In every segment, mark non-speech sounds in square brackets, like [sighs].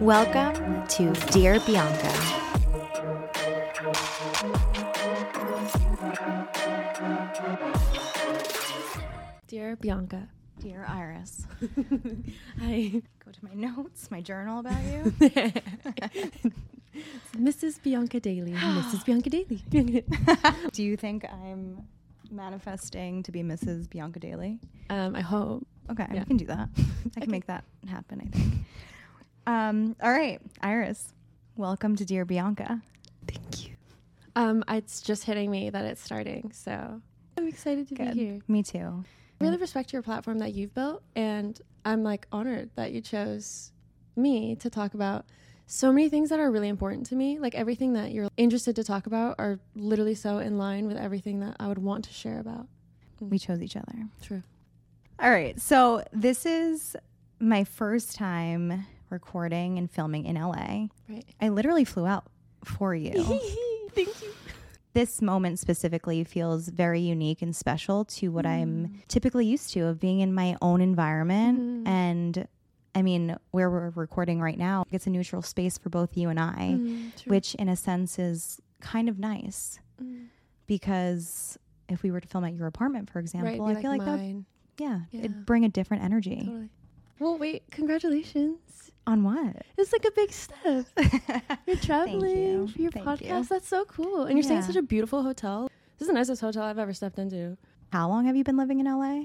Welcome to Dear Bianca. Dear Bianca. Dear Iris. [laughs] I Go to my notes, my journal about you. [laughs] Mrs. Bianca Dailey. [gasps] Mrs. Bianca Dailey. [laughs] Do you think I'm manifesting to be Mrs. Bianca Dailey? um, I hope. Okay, Yeah. we can do that. I can make that happen, I think. Um, all right, Iris, welcome to Dear Bianca. Thank you. Um, it's just hitting me that it's starting, so I'm excited to Good. be here. Me too. I really respect your platform that you've built, and I'm like honored that you chose me to talk about so many things that are really important to me. Like everything that you're interested to talk about are literally so in line with everything that I would want to share about. We chose each other. True. All right, so this is my first time recording and filming in LA. Right. I literally flew out for you. [laughs] Thank you. this moment specifically feels very unique and special to what I'm typically used to of being in my own environment. Mhm. And I mean, where we're recording right now, it's a neutral space for both you and I, Mm, which in a sense is kind of nice Mm. because if we were to film at your apartment, for example, be I feel like that, would- yeah, Yeah. it'd bring a different energy. Totally. Well, wait, congratulations. On what? It's like a big step. [laughs] You're traveling you. for your Thank podcast. you. That's so cool. And you're staying in such a beautiful hotel. This is the nicest hotel I've ever stepped into. How long have you been living in LA?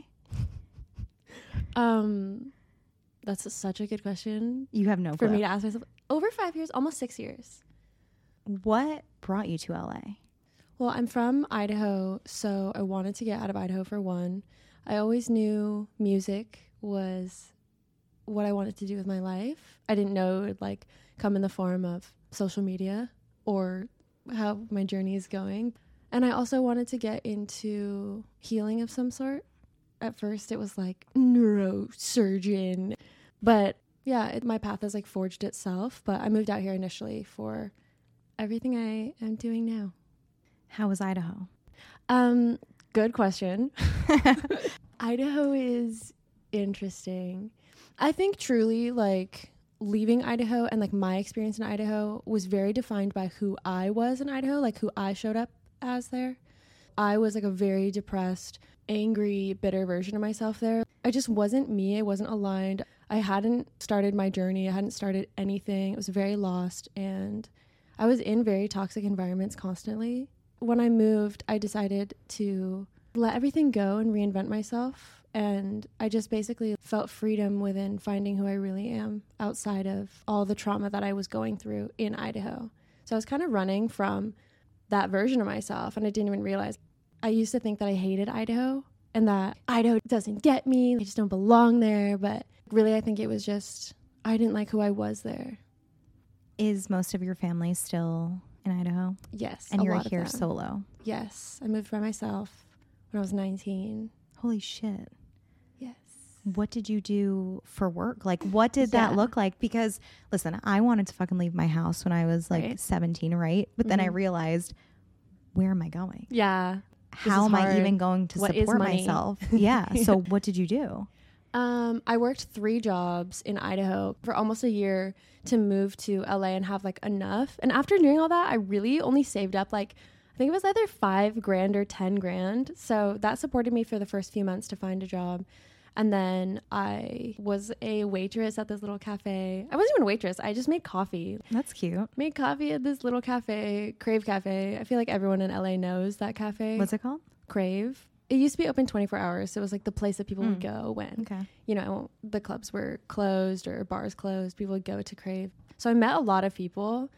Um, that's such a good question You have no for clue. me to ask myself. Over five years, almost six years. What brought you to LA? Well, I'm from Idaho, so I wanted to get out of Idaho for one. I always knew music was what I wanted to do with my life. I didn't know it would like come in the form of social media or how my journey is going. And I also wanted to get into healing of some sort. At first, it was like neurosurgeon, but yeah, it, my path has like forged itself. But I moved out here initially for everything I am doing now. How was Idaho? Um, good question. [laughs] [laughs] Idaho is interesting. I think truly like leaving Idaho and like my experience in Idaho was very defined by who I was in Idaho, like who I showed up as there. I was like a very depressed, angry, bitter version of myself there. I just wasn't me. I wasn't aligned. I hadn't started my journey. I hadn't started anything. It was very lost and I was in very toxic environments constantly. When I moved, I decided to let everything go and reinvent myself. And I just basically felt freedom within finding who I really am outside of all the trauma that I was going through in Idaho. So I was kind of running from that version of myself. And I didn't even realize I used to think that I hated Idaho and that Idaho doesn't get me. I just don't belong there. But really, I think it was just I didn't like who I was there. Is most of your family still in Idaho? Yes. And you're here solo. Yes. I moved by myself when I was 19. Holy shit. What did you do for work? Like, what did that look like? Because, listen, I wanted to fucking leave my house when I was like Right. 17, right? But then I Mhm. realized, where am I going? Yeah. How am I even going to What support myself? [laughs] Yeah. So, what did you do? Um, I worked three jobs in Idaho for almost a year to move to LA and have like enough. And after doing all that, I really only saved up like I think it was either five grand or ten grand. So that supported me for the first few months to find a job. And then I was a waitress at this little cafe. I wasn't even a waitress. I just made coffee. That's cute. Made coffee at this little cafe, Crave Cafe. I feel like everyone in LA knows that cafe. What's it called? Crave. It used to be open 24 hours. So it was like the place that people would Mm. go when Okay. you know, the clubs were closed or bars closed, people would go to Crave. So I met a lot of people,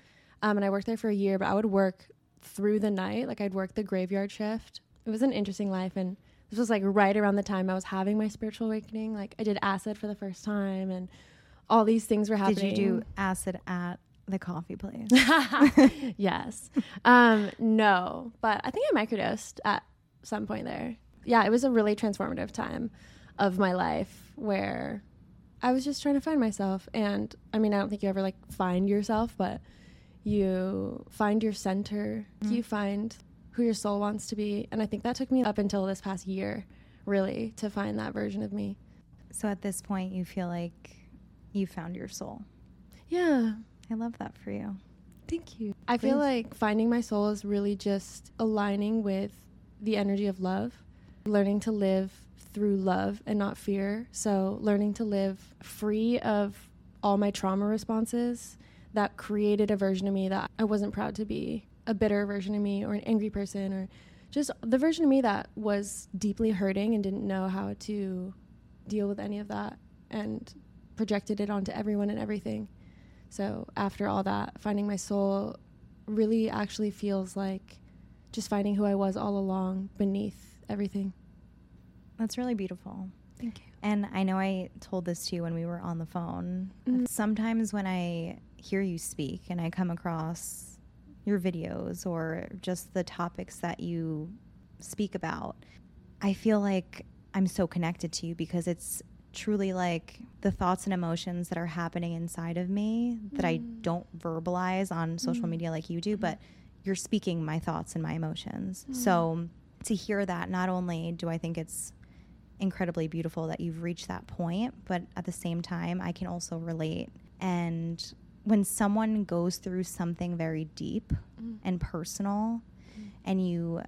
um, and I worked there for a year. But I would work through the night, like I'd work the graveyard shift. It was an interesting life, and this was like right around the time I was having my spiritual awakening. Like I did acid for the first time, and all these things were happening. Did you do acid at the coffee place? [laughs] yes. Um, no, but I think I microdosed at some point there. Yeah, it was a really transformative time of my life where I was just trying to find myself. And I mean, I don't think you ever like find yourself, but you find your center, Mm. you find who your soul wants to be. And I think that took me up until this past year, really, to find that version of me. So at this point, you feel like you found your soul. Yeah. I love that for you. Thank you. I feel like finding my soul is really just aligning with the energy of love, learning to live through love and not fear. So, learning to live free of all my trauma responses that created a version of me that I wasn't proud to be, a bitter version of me, or an angry person, or just the version of me that was deeply hurting and didn't know how to deal with any of that and projected it onto everyone and everything. So after all that, finding my soul really actually feels like just finding who I was all along beneath everything. That's really beautiful. Thank you. And I know I told this to you when we were on the phone. Mhm. Sometimes when I hear you speak and I come across your videos or just the topics that you speak about, I feel like I'm so connected to you because it's truly like the thoughts and emotions that are happening inside of me that I Mm. don't verbalize on social Mm. media like you do, but you're speaking my thoughts and my emotions. So to hear that, not only do I think it's incredibly beautiful that you've reached that point, but at the same time, I can also relate. And when someone goes through something very deep Mm. and personal, and you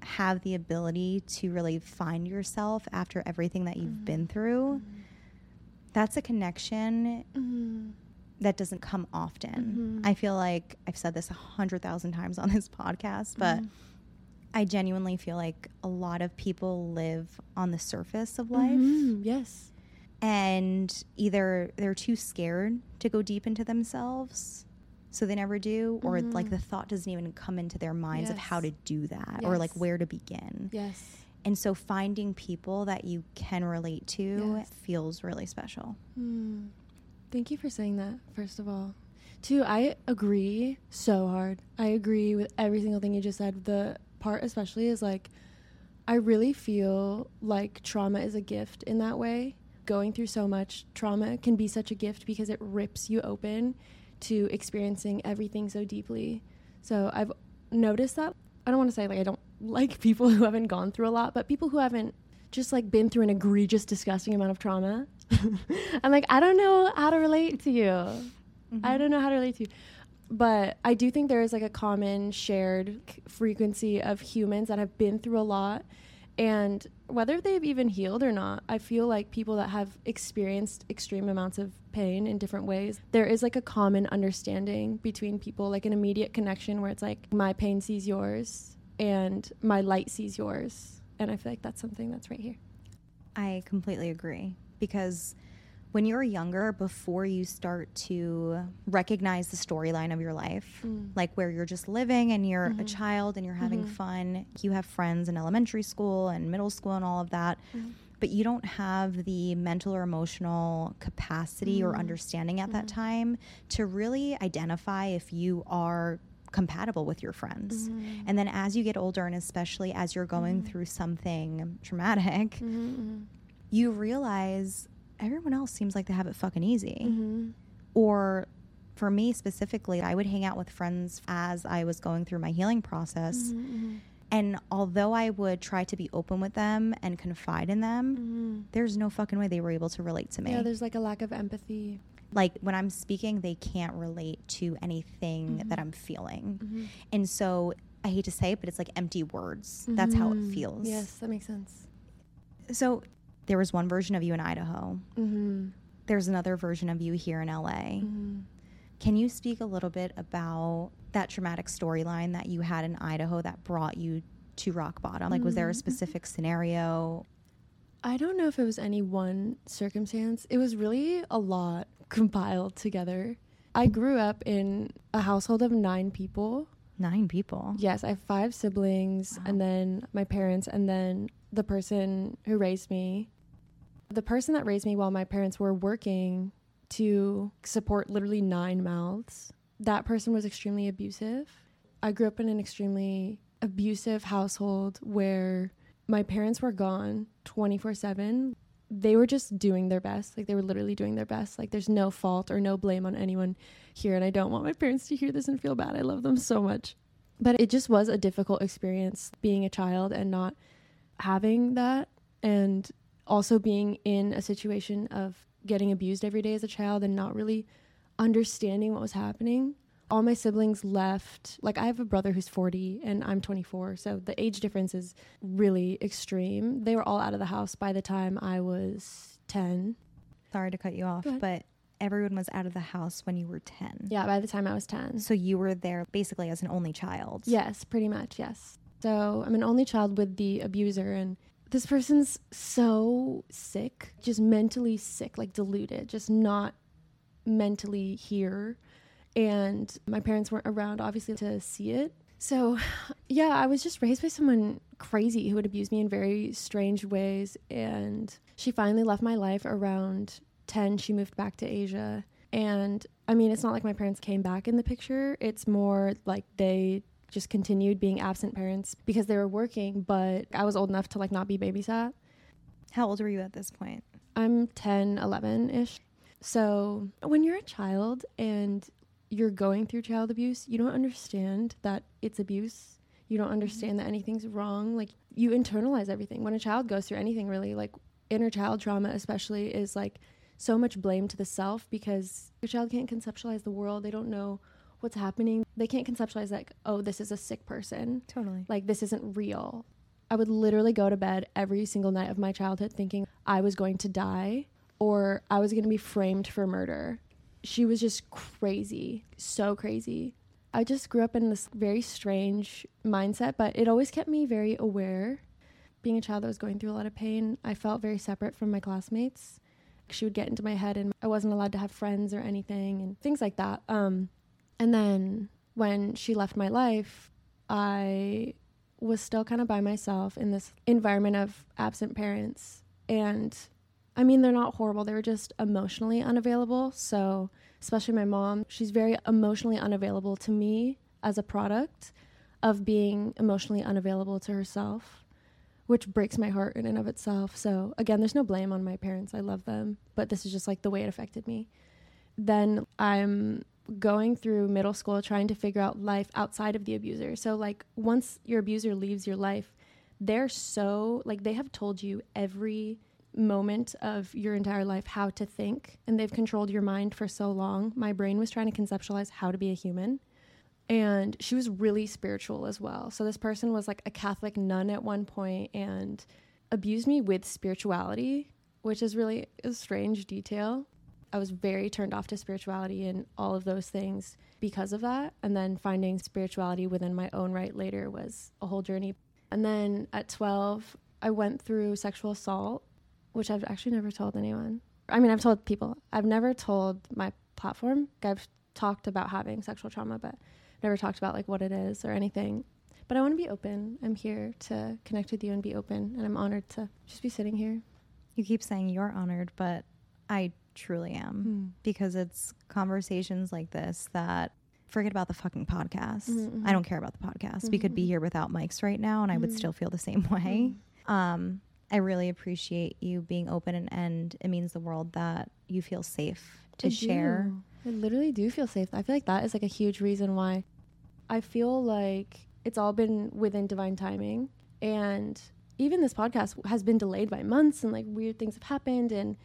have the ability to really find yourself after everything that you've Mhm. been through, that's a connection Mm-hmm. that doesn't come often. Mhm. I feel like I've said this a hundred thousand times on this podcast, but Mhm. I genuinely feel like a lot of people live on the surface of life Mhm. Yes. And either they're too scared to go deep into themselves so they never do or like Mhm. the thought doesn't even come into their minds of how to do that or like where to begin. Yes. And so finding people that you can relate to Yes. feels really special. Mm. Thank you for saying that, first of all. too I agree so hard. I agree with every single thing you just said. The part, especially, is like, I really feel like trauma is a gift in that way. Going through so much trauma can be such a gift because it rips you open to experiencing everything so deeply. So I've noticed that. I don't want to say like I don't like people [laughs] who haven't gone through a lot, but people who haven't just like been through an egregious, disgusting amount of trauma. [laughs] I'm like, I don't know how to relate to you. Mm-hmm. I don't know how to relate to you. But I do think there is like a common shared c- frequency of humans that have been through a lot. And whether they've even healed or not, I feel like people that have experienced extreme amounts of pain in different ways, there is like a common understanding between people, like an immediate connection where it's like my pain sees yours and my light sees yours. And I feel like that's something that's right here. I completely agree because when you're younger, before you start to recognize the storyline of your life, Mm. like where you're just living and you're a Mhm. child and you're having Mhm. fun, you have friends in elementary school and middle school and all of that, Mhm. but you don't have the mental or emotional capacity or Mhm. understanding at that Mhm. time to really identify if you are compatible with your friends. Mhm. And then as you get older, and especially as you're going Mhm. through something traumatic, Mhm, you realize everyone else seems like they have it fucking easy. mhm. Mhm. Or for me specifically, I would hang out with friends as I was going through my healing process. Mhm, And although I would try to be open with them and confide in them, mhm. there's no fucking way they were able to relate to me. Yeah, there's like a lack of empathy. like when I'm speaking, they can't relate to anything Mhm. that I'm feeling. Mhm. And so I hate to say it, but it's like empty words. That's how it feels. Yes, that makes sense. So there was one version of you in Idaho. Mm-hmm. There's another version of you here in LA. Mm-hmm. Can you speak a little bit about that traumatic storyline that you had in Idaho that brought you to rock bottom? Like, was there a Mhm. specific scenario? I don't know if it was any one circumstance. It was really a lot [laughs] compiled together. I grew up in a household of nine people. Nine people. Yes, I have five siblings, Wow. and then my parents, and then the person who raised me. The person that raised me while my parents were working to support literally nine mouths, that person was extremely abusive. I grew up in an extremely abusive household where my parents were gone 24 7. They were just doing their best. Like, they were literally doing their best. Like, there's no fault or no blame on anyone here. And I don't want my parents to hear this and feel bad. I love them so much. But it just was a difficult experience being a child and not having that. And also being in a situation of getting abused every day as a child and not really understanding what was happening. All my siblings left. Like, I have a brother who's 40 and I'm 24. So the age difference is really extreme. They were all out of the house by the time I was 10. Sorry to cut you off, but everyone was out of the house when you were 10. Yeah, by the time I was 10. So you were there basically as an only child. Yes, pretty much, yes. So I'm an only child with the abuser, and this person's so sick, just mentally sick, like deluded, just not mentally here. And my parents weren't around, obviously, to see it. So, [sighs] yeah, I was just raised by someone crazy who would abuse me in very strange ways. And she finally left my life around 10. She moved back to Asia. And I mean, it's not like my parents came back in the picture. It's more like they just continued being absent parents because they were working, but I was old enough to like not be babysat. How old were you at this point? I'm 10, 11 ish. So when you're a child and you're going through child abuse, you don't understand that it's abuse. You don't mm-hmm. understand that anything's wrong. Like you internalize everything. When a child goes through anything, really, like inner child trauma, especially, is like so much blame to the self because your child can't conceptualize the world. They don't know what's happening. They can't conceptualize, like, oh, this is a sick person. Totally. Like, this isn't real. I would literally go to bed every single night of my childhood thinking I was going to die or I was going to be framed for murder. She was just crazy, so crazy. I just grew up in this very strange mindset, but it always kept me very aware. Being a child that was going through a lot of pain, I felt very separate from my classmates. She would get into my head, and I wasn't allowed to have friends or anything, and things like that. Um, and then when she left my life, I was still kind of by myself in this environment of absent parents. And I mean, they're not horrible, they were just emotionally unavailable. So, especially my mom, she's very emotionally unavailable to me as a product of being emotionally unavailable to herself, which breaks my heart in and of itself. So, again, there's no blame on my parents. I love them, but this is just like the way it affected me. Then I'm going through middle school trying to figure out life outside of the abuser. So like once your abuser leaves your life, they're so like they have told you every moment of your entire life how to think and they've controlled your mind for so long. My brain was trying to conceptualize how to be a human. And she was really spiritual as well. So this person was like a Catholic nun at one point and abused me with spirituality, which is really a strange detail. I was very turned off to spirituality and all of those things because of that. And then finding spirituality within my own right later was a whole journey. And then at 12, I went through sexual assault, which I've actually never told anyone. I mean, I've told people. I've never told my platform. I've talked about having sexual trauma, but never talked about like what it is or anything. But I want to be open. I'm here to connect with you and be open. And I'm honored to just be sitting here. You keep saying you're honored, but I truly am Hmm. because it's conversations like this that forget about the fucking podcast. Mhm, I don't care about the podcast. We could be here without mics right now and I would Mhm. still feel the same [laughs] way. Um, I really appreciate you being open and, and it means the world that you feel safe to I share. do. I literally do feel safe. I feel like that is like a huge reason why I feel like it's all been within divine timing. And even this podcast has been delayed by months and like weird things have happened. And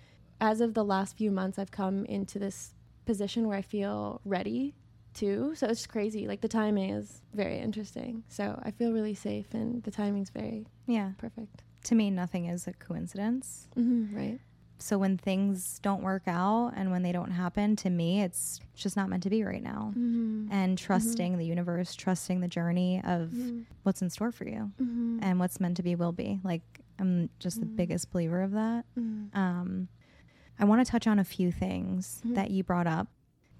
as of the last few months, I've come into this position where I feel ready to. So it's crazy. Like the timing is very interesting. So I feel really safe and the timing's very Yeah. perfect. To me, nothing is a coincidence. Mm-hmm, right. So when things don't work out and when they don't happen, to me, it's just not meant to be right now. Mm-hmm. And trusting the universe, trusting the journey of Mm-hmm. what's in store for you Mm-hmm. and what's meant to be will be. Like, I'm just the biggest believer of that. Mm-hmm. Um, I want to touch on a few things Mhm. that you brought up.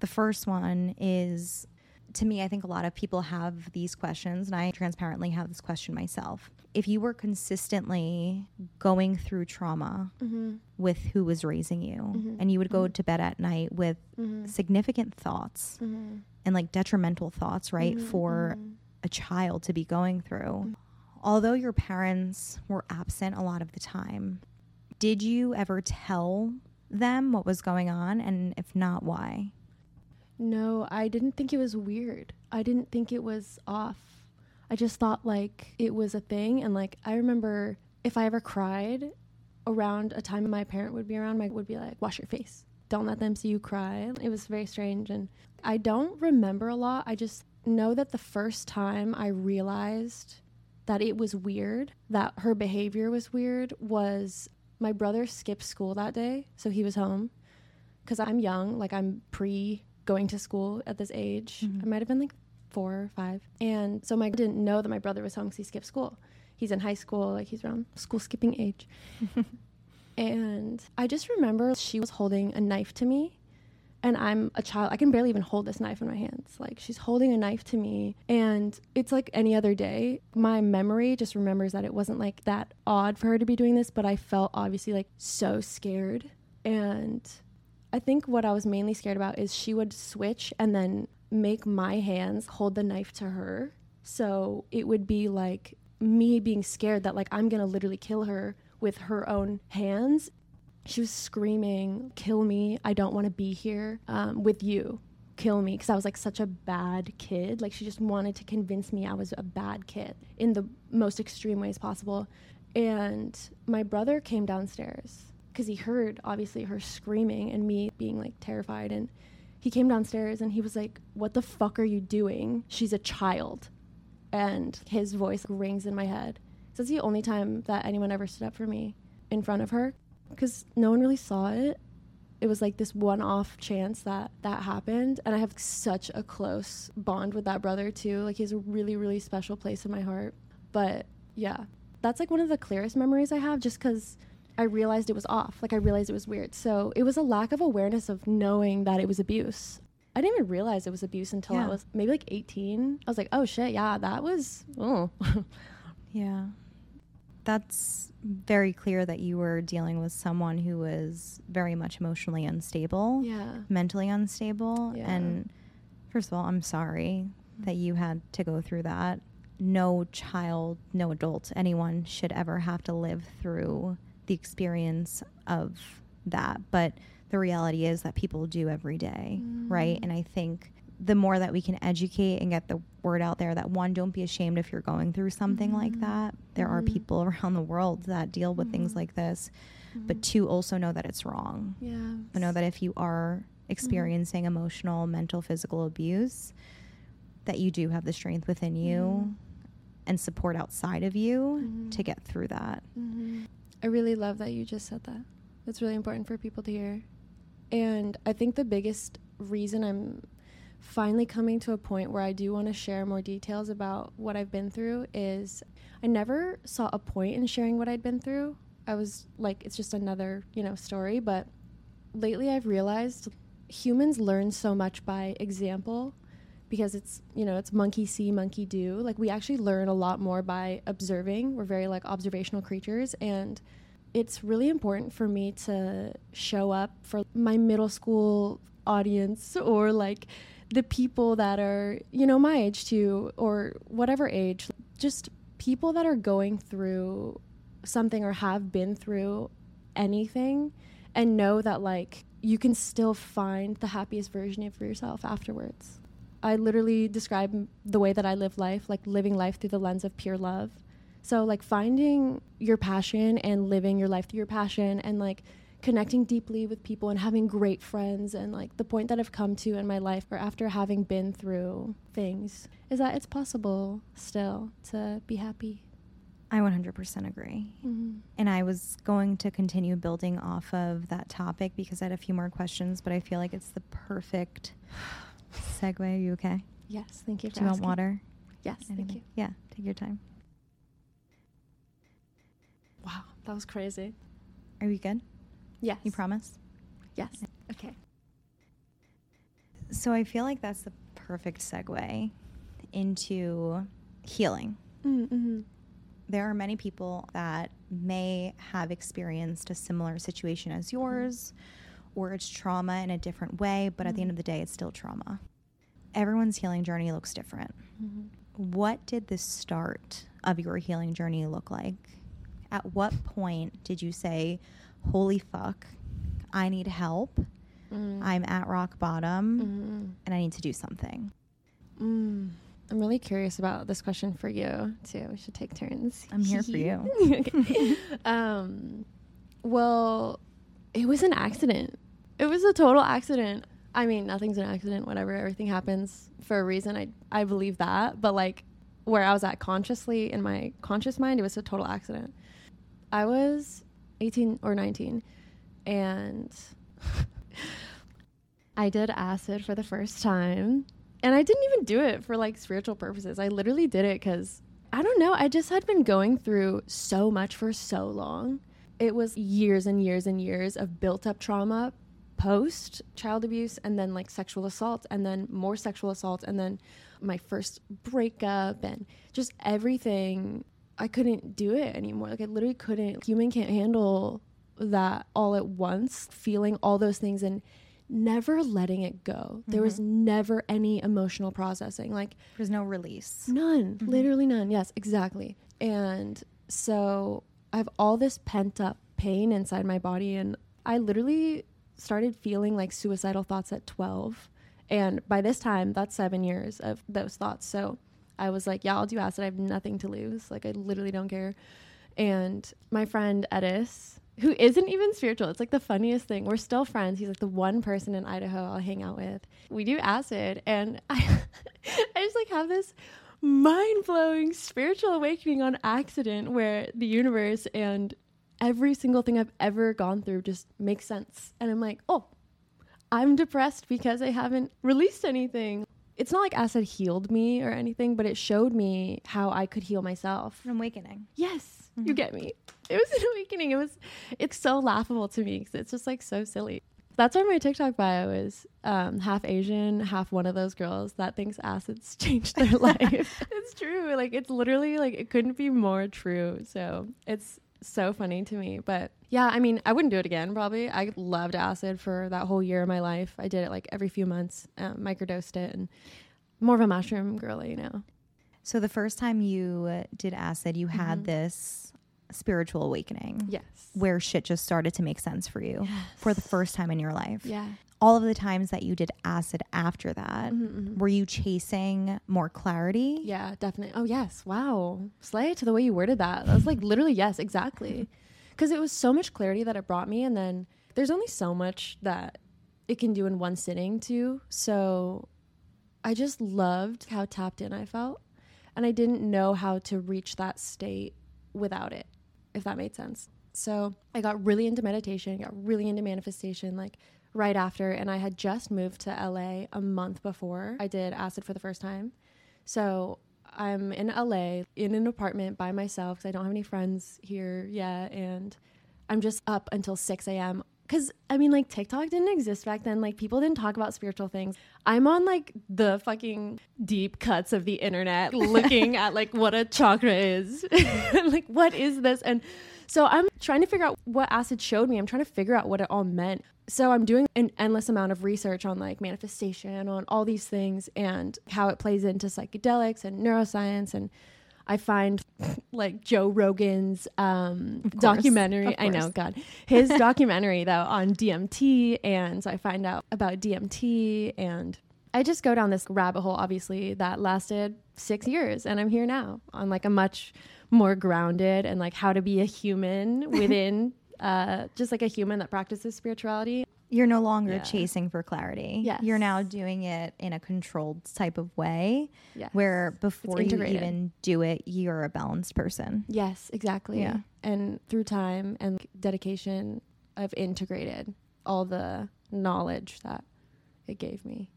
The first one is to me, I think a lot of people have these questions, and I transparently have this question myself. If you were consistently going through trauma Mm-hmm. with who was raising you, Mhm. and you would go Mhm. to bed at night with Mm-hmm. significant thoughts Mm-hmm. and like detrimental thoughts, right, for a child to be going through. Although your parents were absent a lot of the time, did you ever tell them what was going on? And if not, why? No, I didn't think it was weird. I didn't think it was off. I just thought like it was a thing. And like, I remember if I ever cried around a time my parent would be around, my would be like, wash your face. don't let them see you cry. It was very strange. And I don't remember a lot. I just know that the first time I realized that it was weird, that her behavior was weird, was my brother skipped school that day. So he was home because I'm young, like I'm pre going to school at this age. Mhm. I might have been like four or five. And so my didn't know that my brother was home because he skipped school. He's in high school, like he's around school skipping age. [laughs] and I just remember she was holding a knife to me. And I'm a child. I can barely even hold this knife in my hands. Like she's holding a knife to me, and it's like any other day. My memory just remembers that it wasn't like that odd for her to be doing this, but I felt obviously like so scared. And I think what I was mainly scared about is she would switch and then make my hands hold the knife to her. So it would be like me being scared that like I'm to literally kill her with her own hands. She was screaming, "Kill me. I don't want to be here um, with you. Kill me." Because I was like such a bad kid. Like she just wanted to convince me I was a bad kid in the most extreme ways possible. And my brother came downstairs because he heard obviously her screaming and me being like terrified and he came downstairs and he was like what the fuck are you doing she's a child and his voice rings in my head so it's the only time that anyone ever stood up for me in front of her because no one really saw it it was like this one-off chance that that happened and i have such a close bond with that brother too like he has a really really special place in my heart but yeah that's like one of the clearest memories i have just because I realized it was off. Like I realized it was weird. So it was a lack of awareness of knowing that it was abuse. I didn't even realize it was abuse until I was maybe like 18. I was like, oh shit, yeah, that was, oh. [laughs] Yeah. That's very clear that you were dealing with someone who was very much emotionally unstable, yeah. mentally unstable. Yeah. And first of all, I'm sorry that you had to go through that. No child, no adult, anyone should ever have to live through the experience of that. But the reality is that people do every day, right? Mm. And I think the more that we can educate and get the word out there that one, don't be ashamed if you're going through something like Mhm. that. There are Mhm. people [laughs] around the world that deal with things Mhm. like this. But Mhm. two, also know that it's wrong. yeah. know that if you are experiencing emotional, mental, physical abuse, that you do have the strength within you Mhm. and support outside of you to get through that. I really love that you just said that. That's really important for people to hear. And I think the biggest reason I'm finally coming to a point where I do want to share more details about what I've been through is I never saw a point in sharing what I'd been through. I was like, it's just another, you know, story. But lately I've realized humans learn so much by example because it's you know it's monkey see monkey do like we actually learn a lot more by observing we're very like observational creatures and it's really important for me to show up for my middle school audience or like the people that are you know my age too or whatever age just people that are going through something or have been through anything and know that like you can still find the happiest version of yourself afterwards. I literally describe the way that I live life, like living life through the lens of pure love. So, like, finding your passion and living your life through your passion and like connecting deeply with people and having great friends. And like, the point that I've come to in my life, or after having been through things, is that it's possible still to be happy. I 100% agree. Mm-hmm. And I was going to continue building off of that topic because I had a few more questions, but I feel like it's the perfect segue. Are you okay? Yes, thank you Do you want water? Yes, thank you. Yeah, take your time. Wow, that was crazy. Are we good? Yes. You promise? Yes. Okay. So I feel like that's the perfect segue into healing. Mm-hmm. There are many people that may have experienced a similar situation as yours, or it's trauma in a different way, but at the end of the day, it's still trauma. Everyone's healing journey looks different. Mm-hmm. What did the start of your healing journey look like? At what point did you say, Holy fuck, I need help? Mm. I'm at rock bottom Mm-hmm. and I need to do something. Mm. I'm really curious about this question for you too. We should take turns. I'm here for you. [laughs] Um, well, it was an accident. it was a total accident. I mean, nothing's an accident, whatever. Everything happens for a reason. I I believe that, but like where I was at consciously in my conscious mind, it was a total accident. I was 18 or 19 and [laughs] I did acid for the first time. And I didn't even do it for like spiritual purposes. I literally did it cuz I don't know, I just had been going through so much for so long. It was years and years and years of built up trauma post child abuse and then like sexual assault and then more sexual assault and then my first breakup and just everything I couldn't do it anymore. Like I literally couldn't human can't handle that all at once, feeling all those things and never letting it go. Mm-hmm. There was mm-hmm. never any emotional processing. Like there's no release. None. Mm-hmm. Literally none. Yes, exactly. And so I have all this pent up pain inside my body and I literally started feeling like suicidal thoughts at 12. And by this time, that's 7 years of those thoughts. So I was like, yeah, I'll do acid. I have nothing to lose. Like I literally don't care. And my friend Edis, who isn't even spiritual. It's like the funniest thing. We're still friends. He's like the one person in Idaho I'll hang out with. We do acid, and I, [laughs] I just like have this mind blowing spiritual awakening on accident where the universe and every single thing I've ever gone through just makes sense. And I'm like, oh, I'm depressed because I haven't released anything. It's not like acid healed me or anything, but it showed me how I could heal myself. An awakening. Yes, mm-hmm. you get me it was [laughs] an awakening. It was it's so laughable to me because it's just like so silly. That's why my TikTok bio is um, half Asian, half one of those girls that thinks acids [laughs] changed their [laughs] life. it's true. Like it's literally like it couldn't be more true. So it's so funny to me. But yeah, I mean, I wouldn't do it again. Probably. I loved acid for that whole year of my life. I did it like every few months, um, microdosed it, and more of a mushroom girly you now. So the first time you did acid, you had mm-hmm. this spiritual awakening. Yes. Where shit just started to make sense for you yes. for the first time in your life. Yeah. All of the times that you did acid after that, mm-hmm, mm-hmm. were you chasing more clarity? Yeah, definitely. Oh, yes. Wow. Slay to the way you worded that. That was like literally, yes, exactly. [laughs] Because it was so much clarity that it brought me. And then there's only so much that it can do in one sitting, too. So I just loved how tapped in I felt. And I didn't know how to reach that state without it if that made sense. So I got really into meditation, got really into manifestation, like right after. And I had just moved to LA a month before I did acid for the first time. So I'm in LA in an apartment by myself because I don't have any friends here yet. And I'm just up until 6 a.m. Because I mean, like TikTok didn't exist back then. Like people didn't talk about spiritual things. I'm on like the fucking deep cuts of the internet [laughs] looking at like what a chakra is. [laughs] like, what is this? And so I'm trying to figure out what acid showed me. I'm trying to figure out what it all meant. So I'm doing an endless amount of research on like manifestation, on all these things and how it plays into psychedelics and neuroscience and I find [laughs] like Joe Rogan's um, course, documentary. I know, God, his [laughs] documentary though on DMT, and so I find out about DMT, and I just go down this rabbit hole. Obviously, that lasted six years, and I'm here now on like a much more grounded and like how to be a human [laughs] within uh, just like a human that practices spirituality. You're no longer yeah. chasing for clarity. Yes. You're now doing it in a controlled type of way yes. where before you even do it, you're a balanced person. Yes, exactly. Yeah. And through time and dedication, I've integrated all the knowledge that it gave me.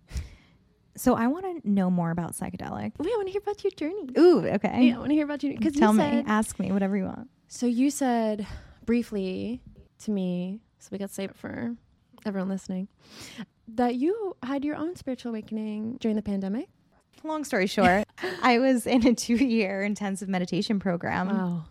So I want to know more about psychedelic. Wait, I want to hear about your journey. Ooh, okay. Yeah, I want to hear about you. Because tell me, ask me, whatever you want. So you said briefly to me, so we got to save it for everyone listening, that you had your own spiritual awakening during the pandemic. Long story short, [laughs] I was in a two year intensive meditation program. Wow.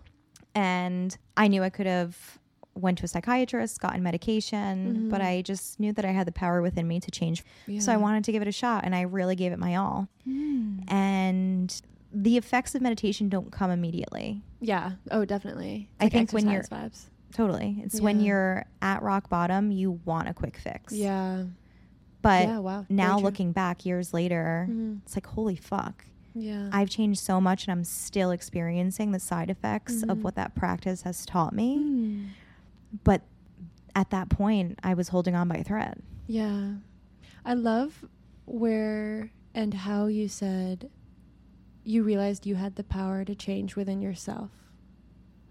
And I knew I could have went to a psychiatrist, gotten medication, mm-hmm. but I just knew that I had the power within me to change. Yeah. So I wanted to give it a shot and I really gave it my all. Mm. And the effects of meditation don't come immediately. Yeah. Oh, definitely. It's I like think when you're vibes. Totally. It's yeah. when you're at rock bottom, you want a quick fix. Yeah. But yeah, wow. now looking back years later, mm-hmm. it's like, holy fuck. Yeah. I've changed so much and I'm still experiencing the side effects mm-hmm. of what that practice has taught me. Mm. But at that point, I was holding on by a thread. Yeah. I love where and how you said you realized you had the power to change within yourself.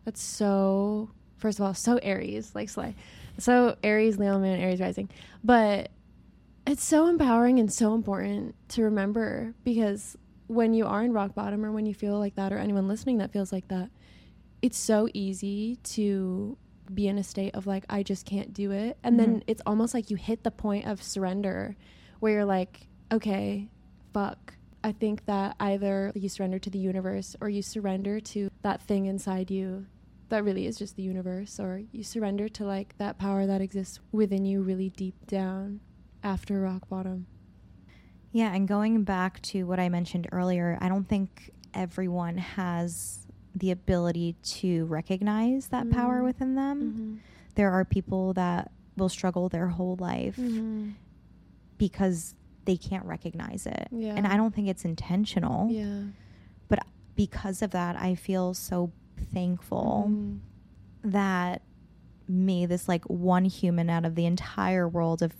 That's so, first of all, so Aries, like Slay. So Aries, Leo Moon, Aries Rising. But it's so empowering and so important to remember because when you are in rock bottom or when you feel like that or anyone listening that feels like that, it's so easy to be in a state of like, I just can't do it. And then Mhm. it's almost like you hit the point of surrender where you're like, okay, fuck. I think that either you surrender to the universe or you surrender to that thing inside you that really is just the universe, or you surrender to like that power that exists within you really deep down after rock bottom. Yeah, and going back to what I mentioned earlier, I don't think everyone has the ability to recognize that power Mhm. within them. There are people that will struggle their whole life Mhm. because they can't recognize it. Yeah. And I don't think it's intentional. Yeah. But because of that, I feel so thankful Mhm. that me, this like one human out of the entire world of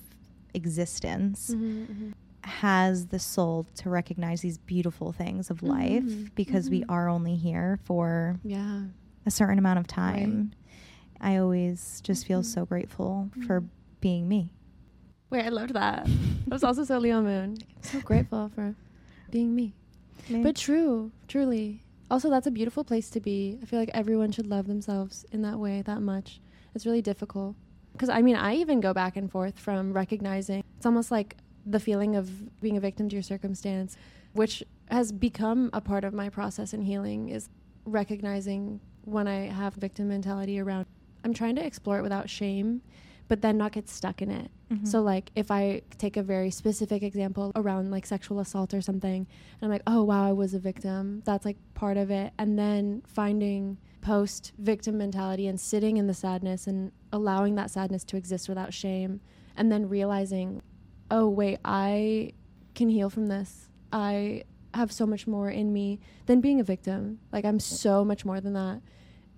existence, Mhm, mhm. has the soul to recognize these beautiful things of life Mhm, because we mhm. are only here for Yeah. a certain amount of time. I always just feel so grateful for being me. Wait, I loved that. I was also so Leo Moon. So grateful for being me. But true, truly. Also, that's a beautiful place to be. I feel like everyone should love themselves in that way that much. It's really difficult. Because, I mean, I even go back and forth from recognizing it's almost like the feeling of being a victim to your circumstance, which has become a part of my process in healing, is recognizing when I have victim mentality around. I'm trying to explore it without shame, but then not get stuck in it. Mhm. So like if I take a very specific example around like sexual assault or something and I'm like, "Oh wow, I was a victim." That's like part of it. And then finding post victim mentality and sitting in the sadness and allowing that sadness to exist without shame and then realizing, "Oh wait, I can heal from this. I have so much more in me than being a victim. Like I'm so much more than that."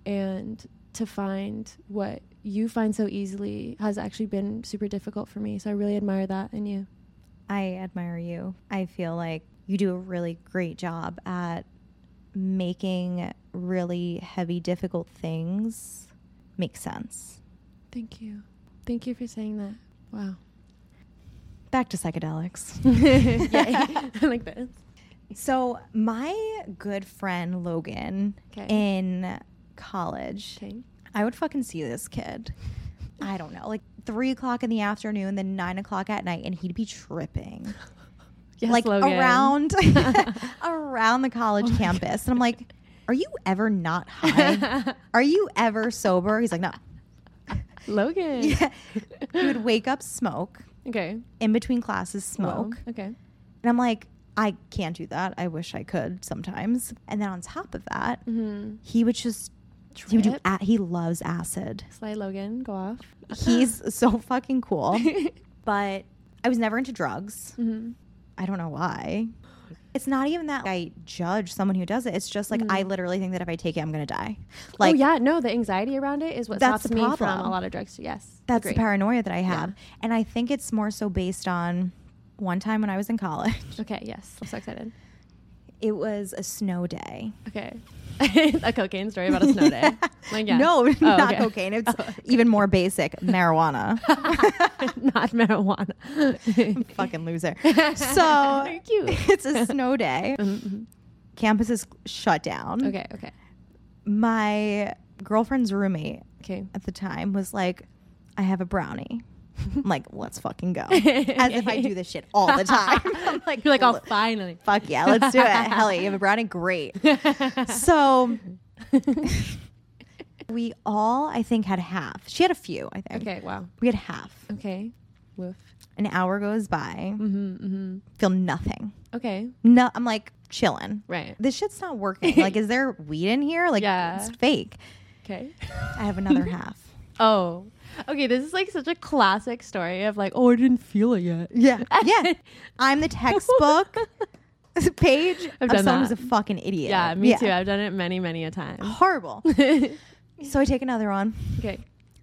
And to find what you find so easily has actually been super difficult for me. So I really admire that in you. I admire you. I feel like you do a really great job at making really heavy, difficult things make sense. Thank you. Thank you for saying that. Wow. Back to psychedelics. [laughs] [laughs] I like this. So, my good friend Logan Okay. in college, Okay. I would fucking see this kid. I don't know, like three o'clock in the afternoon, then nine o'clock at night, and he'd be tripping. [laughs] Yes, like Logan. around [laughs] [laughs] around the college Oh campus. And I'm like, are you ever not high? are you ever sober? He's like, no. Logan. Yeah. He would wake up, smoke, Okay. in between classes, smoke. Okay. And I'm like, I can't do that. I wish I could sometimes. And then on top of that, Mm-hmm. he would just he would do a- he loves acid. Sly Logan, go off. [laughs] He's so fucking cool. [laughs] But I was never into drugs. hmm I don't know why. It's not even that I judge someone who does it. It's just like I Mhm. literally think that if I take it, I'm gonna die. Like oh yeah, no, the anxiety around it is what That's stops the me from problem. a lot of drugs. Yes, that's Agree. the paranoia that I have, Yeah. and I think it's more so based on one time when I was in college. Okay, yes, I'm so excited. It was a snow day. Okay, [laughs] a cocaine story about a snow day. [laughs] Like, yeah. No, Oh, [laughs] not okay. cocaine. It's Oh, okay. even more basic marijuana. not marijuana. Fucking loser. So it's a snow day. Mhm, Campus is shut down. Okay, okay, My girlfriend's roommate okay. at the time was like, I have a brownie. I'm like, let's fucking go. [laughs] As if I do this shit all the time. [laughs] I'm like, You're like, oh, "Look, finally. fuck yeah, let's do it. Hell yeah, you have a brownie? Great. [laughs] So we all, I think, had half. She had a few, I think. okay, wow. We had half. Okay, woof. An hour goes by, Mm-hmm, mm-hmm. feel nothing. Okay, No, I'm like chilling. right. This shit's not working. like, is there weed in here? Like, Yeah. it's fake. Okay. I have another half. Oh, okay. This is like such a classic story of like, oh, I didn't feel it yet. Yeah. [laughs] Yeah. I'm the textbook [laughs] page I've of done someone who's that. a fucking idiot. Yeah, me too. I've done it many, many a time. Horrible. [laughs] so I take another one. Okay.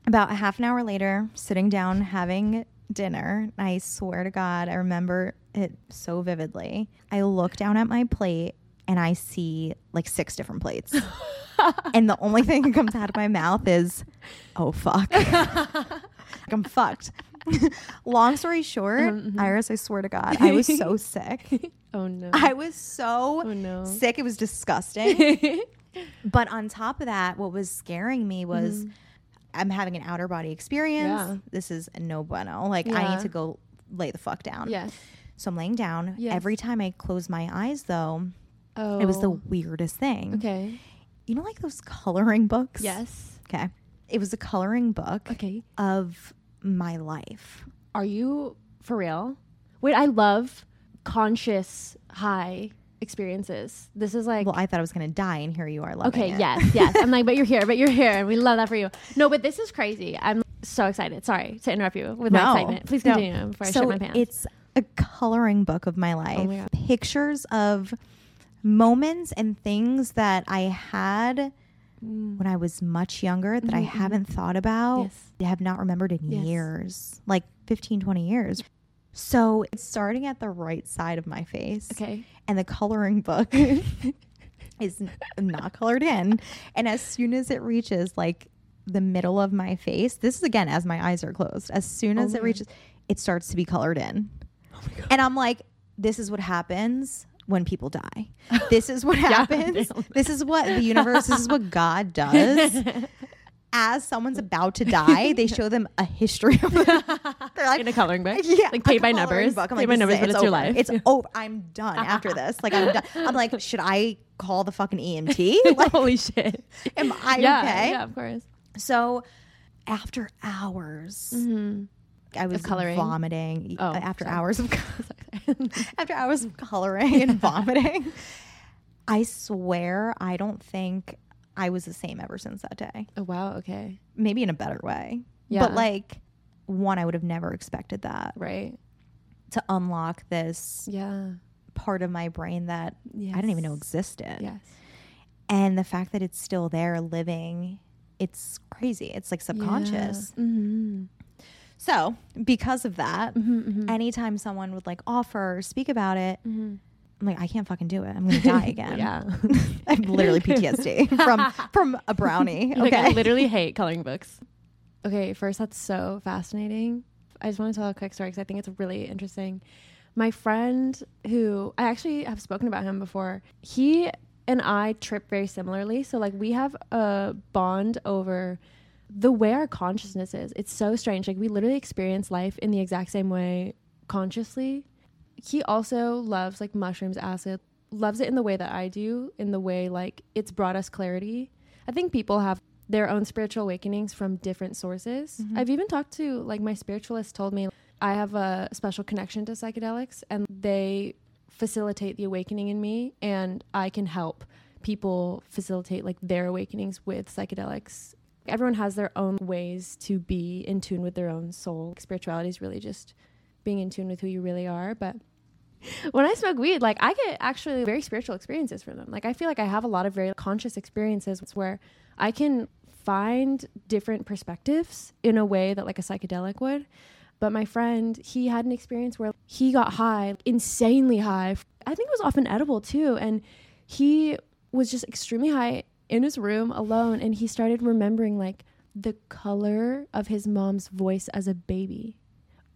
About a half an hour later, sitting down having dinner, I swear to God, I remember it so vividly. I look down at my plate and I see like six different plates. [laughs] and the only thing that comes out of my mouth is, oh, fuck. [laughs] I'm fucked. [laughs] Long story short, Mhm, mhm. Iris, I swear to God, I was so sick. Oh no. I was so oh no. sick. It was disgusting. but on top of that, what was scaring me was Mhm. I'm having an outer body experience. Yeah. This is no bueno. Like I need to go lay the fuck down. yes. So I'm laying down. Yes. Every time I close my eyes though, Oh. it was the weirdest thing. Okay. You know like those coloring books? Yes. Okay. It was a coloring book Okay. of my life. Are you for real? Wait, I love conscious high experiences. This is like Well, I thought I was gonna die and here you are loving Okay, it. yes, yes. I'm like, but you're here, but you're here, and we love that for you. No, but this is crazy. I'm so excited. Sorry to interrupt you with No. my excitement. Please No. continue before I so shit my pants. it's a coloring book of my life. Oh my God. Pictures of moments and things that I had Mm. when I was much younger that I Mhm, mhm. haven't thought about, Yes. have not remembered in Yes. years, like 15, 20 years. So it's starting at the right side of my face, Okay. and the coloring book [laughs] is not colored in. And as soon as it reaches like the middle of my face, this is again as my eyes are closed, as soon Oh as my it God. reaches, it starts to be colored in. Oh my god. And I'm like, this is what happens when people die. [laughs] This is what happens. [laughs] this is what the universe, this is what God does. [laughs] As someone's about to die, they show them a history of They're like, in a coloring book. yeah, like paid by numbers. book. I'm paid like, by numbers, but it. it's, your life. It's over. I'm done after this. Like I'm done. I'm like, should I call the fucking EMT? Like, holy shit. am I yeah, okay? yeah, of course. So after hours, Mm-hmm. I was coloring? vomiting. Oh, uh, after sorry. hours of [laughs] [laughs] after hours of coloring and [laughs] vomiting. I swear, I don't think I was the same ever since that day. oh wow. Okay. Maybe in a better way. Yeah. But like, one, I would have never expected that Right. to unlock this Yeah. part of my brain that Yes. I didn't even know existed. Yes. And the fact that it's still there living, it's crazy. It's like subconscious. Mm-hmm. So, because of that, Mm-hmm. anytime someone would like offer or speak about it, mm-hmm. I'm like, I can't fucking do it. I'm gonna die [laughs] again. yeah. [laughs] I have literally PTSD [laughs] from from a brownie. You're Like, Okay. I literally hate coloring books. Okay, first, that's so fascinating. I just want to tell a quick story because I think it's really interesting. My friend, who I actually have spoken about him before, he and I trip very similarly. So, like, we have a bond over the way our consciousness is. It's so strange. Like, we literally experience life in the exact same way consciously. He also loves like mushrooms, acid, loves it in the way that I do, in the way like it's brought us clarity. I think people have their own spiritual awakenings from different sources. Mhm. I've even talked to like my spiritualist told me I have a special connection to psychedelics and they facilitate the awakening in me and I can help people facilitate like their awakenings with psychedelics. Everyone has their own ways to be in tune with their own soul. Spirituality is really just being in tune with who you really are, but [laughs] when I smoke weed, like I get actually very spiritual experiences from them. Like I feel like I have a lot of very conscious experiences where I can find different perspectives in a way that like a psychedelic would. But my friend, he had an experience where he got high, insanely high. I think it was often edible too. And he was just extremely high in his room alone. And he started remembering like the color of his mom's voice as a baby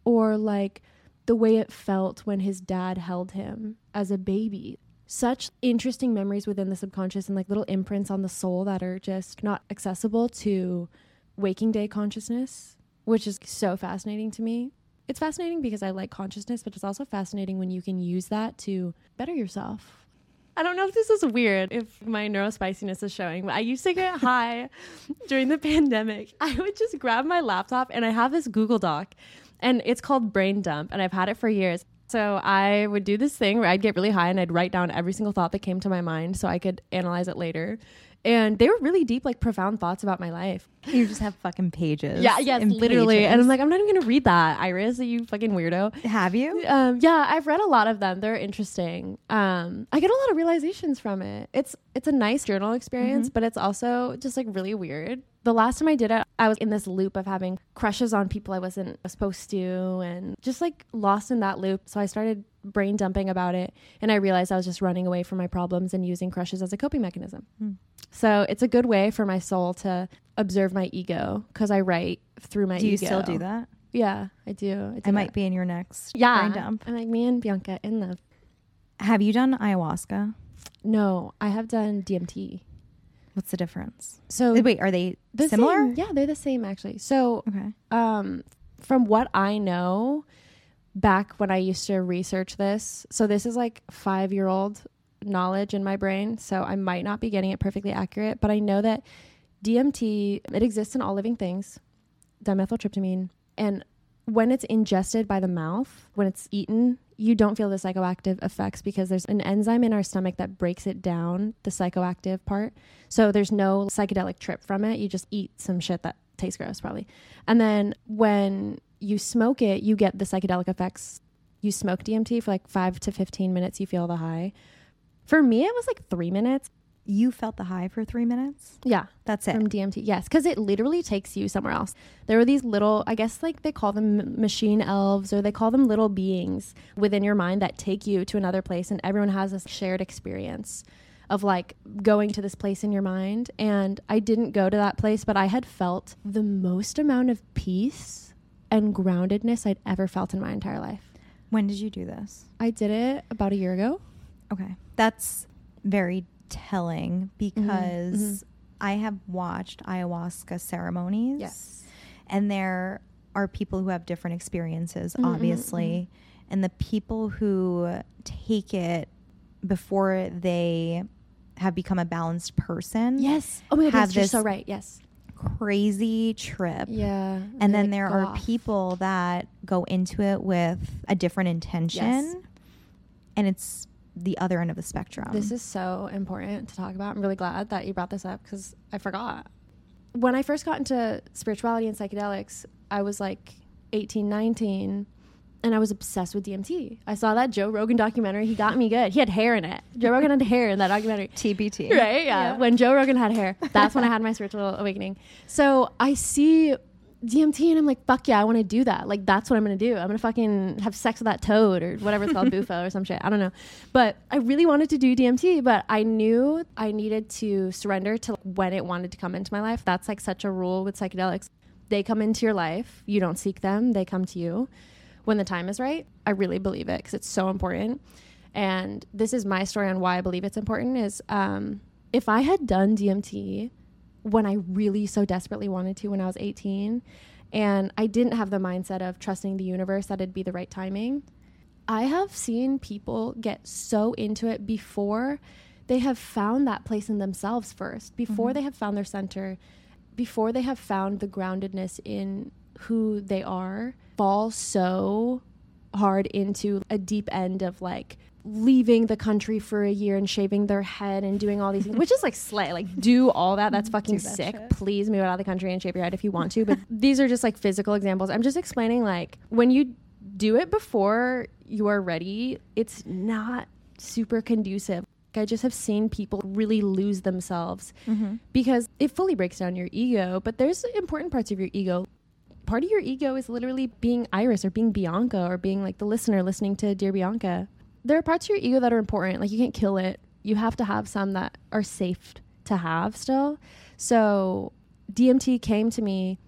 or like the way it felt when his dad held him as a baby. Such interesting memories within the subconscious and like little imprints on the soul that are just not accessible to waking day consciousness, which is so fascinating to me. It's fascinating because I like consciousness, but it's also fascinating when you can use that to better yourself. I don't know if this is weird, if my neurospiciness is showing, but I used to get high [laughs] during the pandemic. I would just grab my laptop and I have this Google Doc and it's called Brain Dump, and I've had it for years. So I would do this thing where I'd get really high and I'd write down every single thought that came to my mind so I could analyze it later. And they were really deep, like profound thoughts about my life. You just have fucking pages. Yeah, yes, and literally. And I'm like, I'm not even gonna read that, Iris, you fucking weirdo. have you? Um, yeah, I've read a lot of them. They're interesting. Um, I get a lot of realizations from it. It's it's a nice journal experience, but it's also just like really weird the last time I did it, I was in this loop of having crushes on people I wasn't supposed to and just like lost in that loop. So I started brain dumping about it and I realized I was just running away from my problems and using crushes as a coping mechanism. Hmm. So it's a good way for my soul to observe my ego because I write through my do you ego. still do that? Yeah, I do. I, do I might be in your next Yeah. brain dump. I'm like me and Bianca in the. Have you done ayahuasca? No, I have done DMT. What's the difference? So Wait, are they the similar? same- yeah, they're the same actually. So Okay. um, from what I know, back when I used to research this, so this is like five year old knowledge in my brain. So I might not be getting it perfectly accurate, but I know that DMT it exists in all living things, dimethyltryptamine, and when it's ingested by the mouth, when it's eaten, you don't feel the psychoactive effects because there's an enzyme in our stomach that breaks it down, the psychoactive part. So there's no psychedelic trip from it. You just eat some shit that tastes gross, probably. And then when you smoke it, you get the psychedelic effects. You smoke DMT for like five to 15 minutes, you feel the high. For me, it was like three minutes. You felt the high for three minutes? Yeah, That's it. from DMT. Yes, because it literally takes you somewhere else. There were these little, I guess, like they call them machine elves or they call them little beings within your mind that take you to another place, and everyone has this shared experience of like going to this place in your mind. And I didn't go to that place, but I had felt the most amount of peace and groundedness I'd ever felt in my entire life. when did you do this? I did it about a year ago. Okay. That's very telling because mhm. I have watched ayahuasca ceremonies. Yes. And there are people who have different experiences, Mhm, mhm, obviously. And the people who take it before they have become a balanced person Yes. Oh my god, Have you're so right. Yes. crazy trip. Yeah. And then like, there are off. people that go into it with a different intention. Yes. And it's the other end of the spectrum. This is so important to talk about. I'm really glad that you brought this up because I forgot. When I first got into spirituality and psychedelics, I was like 18, 19, and I was obsessed with DMT. I saw that Joe Rogan documentary. He got me good. He had hair in it. Joe Rogan had hair in that documentary. [laughs] TBT. Right? Yeah. When Joe Rogan had hair, that's when I had my spiritual awakening. So I see DMT and I'm like, fuck yeah, I want to do that. Like, that's what I'm going to do. I'm going to fucking have sex with that toad or whatever it's called, [laughs] bufo or some shit. I don't know. But I really wanted to do DMT, but I knew I needed to surrender to when it wanted to come into my life. That's like such a rule with psychedelics. They come into your life, you don't seek them, they come to you when the time is right. I really believe it because it's so important. And this is my story on why I believe it's important is um, if I had done DMT when I really so desperately wanted to when I was 18 and I didn't have the mindset of trusting the universe that it'd be the right timing, I have seen people get so into it before they have found that place in themselves first, before Mhm. they have found their center, before they have found the groundedness in who they are, fall so hard into a deep end of like leaving the country for a year and shaving their head and doing all these things, which is like slay. Like do all that. That's fucking that sick. shit. Please move out of the country and shave your head if you want to. But [laughs] these are just like physical examples. I'm just explaining like when you do it before you are ready, it's not super conducive. I just have seen people really lose themselves Mm-hmm. because it fully breaks down your ego, but there's important parts of your ego. Part of your ego is literally being Iris or being Bianca or being like the listener listening to Dear Bianca. There are parts of your ego that are important. Like you can't kill it. You have to have some that are safe to have still. So DMT came to me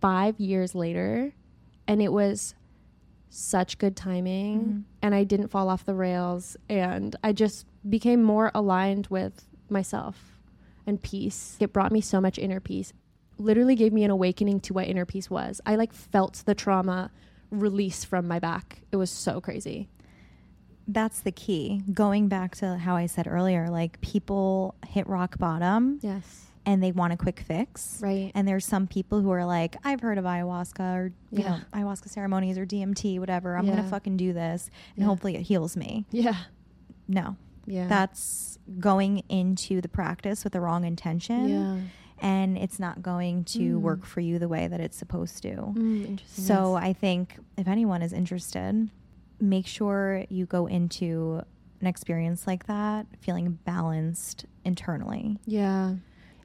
five years later and it was such good timing Mhm. and I didn't fall off the rails and I just became more aligned with myself and peace. It brought me so much inner peace. Literally gave me an awakening to what inner peace was. I like felt the trauma release from my back. It was so crazy. That's the key. Going back to how I said earlier, like people hit rock bottom Yes. and they want a quick fix. Right. And there's some people who are like, I've heard of ayahuasca or you Yeah. know ayahuasca ceremonies or DMT, whatever. I'm gonna fucking do this, and Yeah. hopefully it heals me. Yeah. No, Yeah. that's going into the practice with the wrong intention, yeah. and it's not going to Mm. work for you the way that it's supposed to. Mm. So yes. I think if anyone is interested, make sure you go into an experience like that feeling balanced internally. yeah.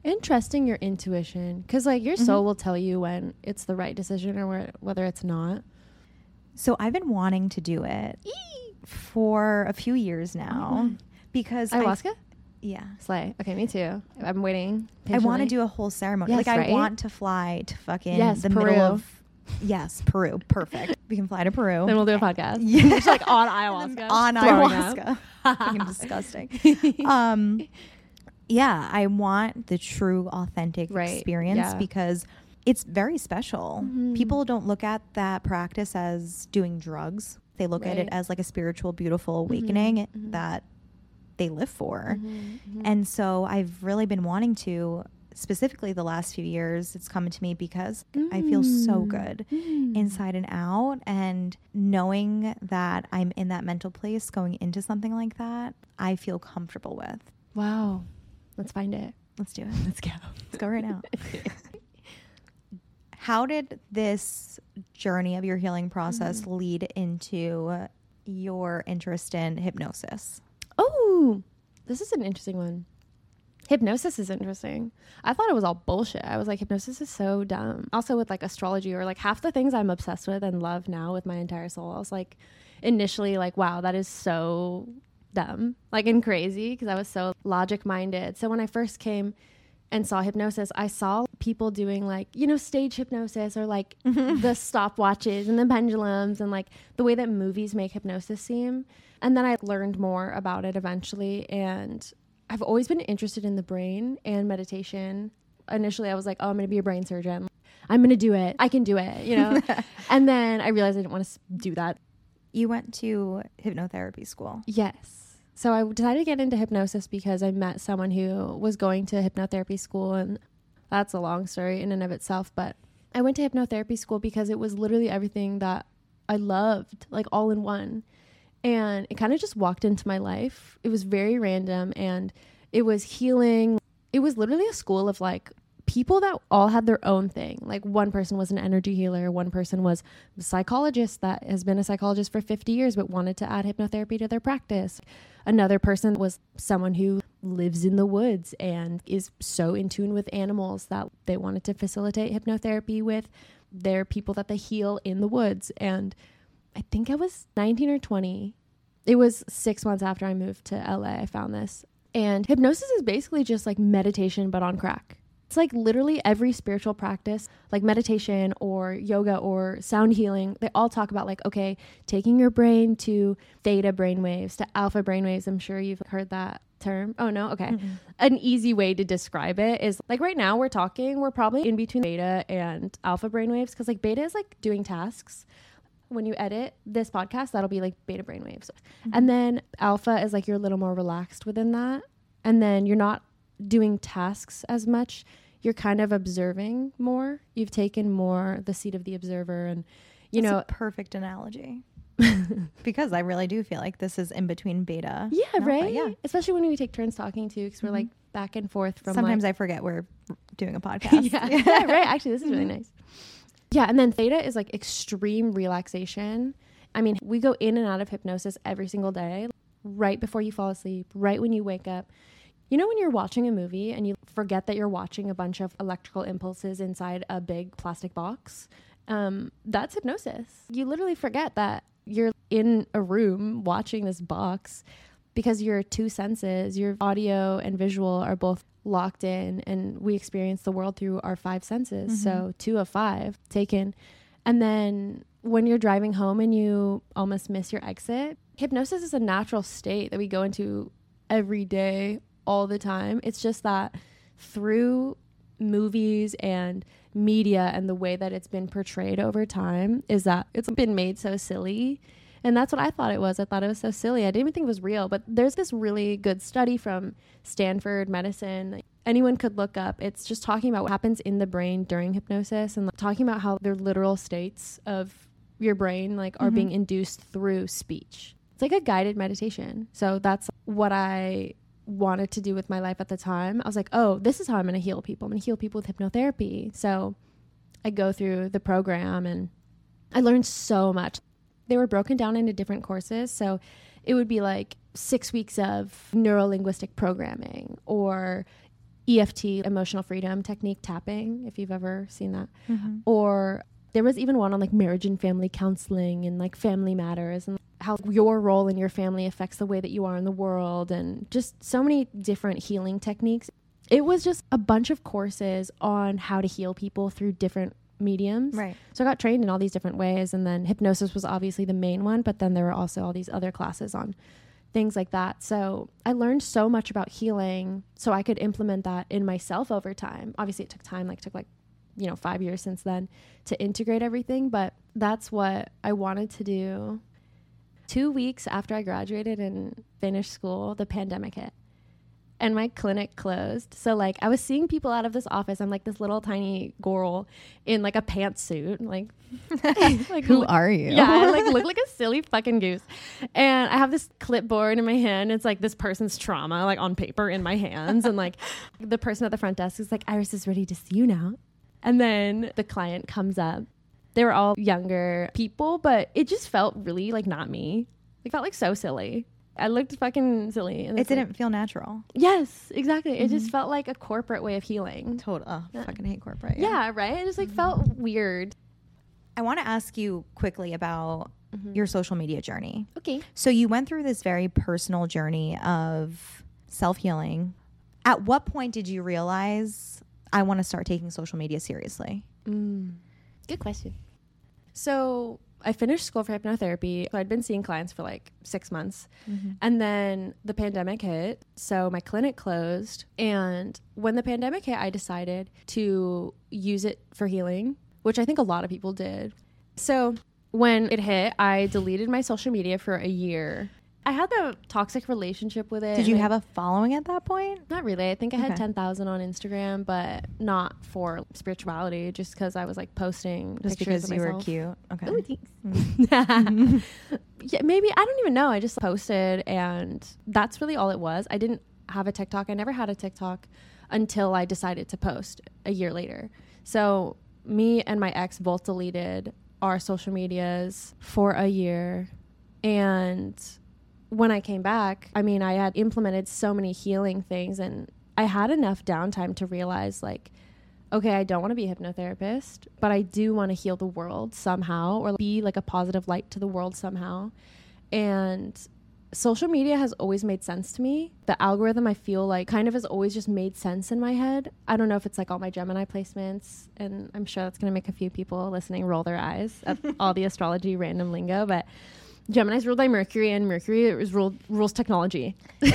and trusting your intuition because like your Mhm. soul will tell you when it's the right decision or where, whether it's not So I've been wanting to do it for a few years now God. because I- ayahuasca yeah. slay okay me too i'm waiting I want to do a whole ceremony. Yes, like I want to fly to fucking Yes, the Peru. middle of Yes, Peru. Perfect. We can fly to Peru. then we'll do a podcast Yeah. [laughs] just like on [laughs] ayahuasca on ayahuasca. [laughs] fucking disgusting. um yeah, I want the true authentic Right, experience yeah. because it's very special. Mhm. People don't look at that practice as doing drugs. They look at it as like a spiritual beautiful awakening mhm. that they live for. Mhm, mhm. And so I've really been wanting to, specifically the last few years, it's come to me because I feel so Mm. good Mm. inside and out. And knowing that I'm in that mental place going into something like that, I feel comfortable with. wow let's find it Let's do it. [laughs] let's go Let's go right now. [laughs] How did this journey of your healing process Mhm. lead into your interest in hypnosis? Oh, this is an interesting one. Hypnosis is interesting. I thought it was all bullshit. I was like, hypnosis is so dumb. Also, with like astrology or like half the things I'm obsessed with and love now with my entire soul, I was like, initially, like, wow, that is so dumb, like, and crazy because I was so logic minded. So when I first came and saw hypnosis, I saw people doing like, you know, stage hypnosis or like [laughs] the stopwatches and the pendulums and like the way that movies make hypnosis seem. And then I learned more about it eventually. And I've always been interested in the brain and meditation. Initially, I was like, oh, I'm going to be a brain surgeon. I'm going to do it. I can do it, you know? [laughs] and then I realized I didn't want to do that. You went to hypnotherapy school. Yes. So I decided to get into hypnosis because I met someone who was going to hypnotherapy school. And that's a long story in and of itself. But I went to hypnotherapy school because it was literally everything that I loved, like all in one. And it kind of just walked into my life. It was very random and it was healing. It was literally a school of like people that all had their own thing. Like one person was an energy healer, one person was a psychologist that has been a psychologist for 50 years but wanted to add hypnotherapy to their practice. Another person was someone who lives in the woods and is so in tune with animals that they wanted to facilitate hypnotherapy with their people that they heal in the woods. And I think I was 19 or 20. It was six months after I moved to LA, I found this. And hypnosis is basically just like meditation, but on crack. It's like literally every spiritual practice, like meditation or yoga or sound healing, they all talk about like, okay, taking your brain to theta brainwaves, to alpha brainwaves. I'm sure you've heard that term. Oh, no? Okay. Mm-mm. An easy way to describe it is like right now we're talking, we're probably in between beta and alpha brainwaves because like beta is like doing tasks. When you edit this podcast, that'll be like beta brainwaves. And then alpha is like you're a little more relaxed within that. And then you're not doing tasks as much. You're kind of observing more. You've taken more the seat of the observer and you That's know a perfect analogy. [laughs] because I really do feel like this is in between beta. yeah, alpha, right? Yeah. Especially when we take turns talking too because we're Mhm. like back and forth from Sometimes like, I forget we're doing a [laughs] podcast. yeah. [laughs] yeah, right. Actually, this is really Mhm. nice. Yeah, and then theta is like extreme relaxation. I mean, we go in and out of hypnosis every single day, right before you fall asleep, right when you wake up. You know, when you're watching a movie and you forget that you're watching a bunch of electrical impulses inside a big plastic box? Um, that's hypnosis. You literally forget that you're in a room watching this box because your two senses, your audio and visual, are both locked in, and we experience the world through our five senses. Mhm. So, two of five taken. And then when you're driving home and you almost miss your exit, hypnosis is a natural state that we go into every day, all the time. It's just that through movies and media and the way that it's been portrayed over time is that it's been made so silly. And that's what I thought it was. I thought it was so silly. I didn't even think it was real. But there's this really good study from Stanford Medicine. Anyone could look up. It's just talking about what happens in the brain during hypnosis and like, talking about how they're literal states of your brain like are Mhm. being induced through speech. It's like a guided meditation. So that's what I wanted to do with my life at the time. I was like, oh, this is how I'm going to heal people. I'm going to heal people with hypnotherapy. So I go through the program and I learned so much. They were broken down into different courses. So it would be like six weeks of neuro linguistic programming or EFT, emotional freedom technique tapping, if you've ever seen that. Mhm. Or there was even one on like marriage and family counseling and like family matters and how your role in your family affects the way that you are in the world and just so many different healing techniques. It was just a bunch of courses on how to heal people through different mediums. Right. So I got trained in all these different ways and then hypnosis was obviously the main one, but then there were also all these other classes on things like that. So I learned so much about healing so I could implement that in myself over time. Obviously it took time, like took like, you know, 5 years since then to integrate everything, but that's what I wanted to do. 2 weeks after I graduated and finished school, the pandemic hit. And my clinic closed. So like I was seeing people out of this office. I'm like this little tiny girl in like a pantsuit, like [laughs] like Who look- are you? yeah, I [laughs] like look like a silly fucking goose. And I have this clipboard in my hand. It's like this person's trauma, like on paper in my hands. And like [laughs] the person at the front desk is like, Iris is ready to see you now. And then the client comes up. They were all younger people, but it just felt really like not me. It felt like so silly. I looked fucking silly. It didn't feel natural. yes, exactly. It just mm-hmm. felt like a corporate way of healing. Total. Oh, Yeah. fucking hate corporate. Yeah, right? It just like felt mm-hmm. weird. I want to ask you quickly about mm-hmm. your social media journey. Okay. So you went through this very personal journey of self healing. At what point did you realize I want to start taking social media seriously? Mm. Good question. So I finished school for hypnotherapy. So I'd been seeing clients for like six months. Mm-hmm. And then the pandemic hit. So my clinic closed. And when the pandemic hit, I decided to use it for healing, which I think a lot of people did. So when it hit, I deleted my social media for a year. I had a toxic relationship with it. Did you have a following at that point? not really. I think I had Okay. 10,000 on Instagram, but not for spirituality, just because I was like posting Just pictures because of you were myself. cute. Okay. Ooh, thanks. Mm. [laughs] yeah, maybe. I don't even know. I just posted, and that's really all it was. I didn't have a TikTok. I never had a TikTok until I decided to post a year later. So, me and my ex both deleted our social medias for a year. And when I came back, I mean, I had implemented so many healing things and I had enough downtime to realize like okay, I don't want to be a hypnotherapist, but I do want to heal the world somehow or be like a positive light to the world somehow. And social media has always made sense to me. The algorithm I feel like kind of has always just made sense in my head. I don't know if it's like all my Gemini placements and I'm sure that's going to make a few people listening roll their eyes at [laughs] all the astrology random lingo, but Gemini's ruled by Mercury and Mercury is ruled rules technology. [laughs]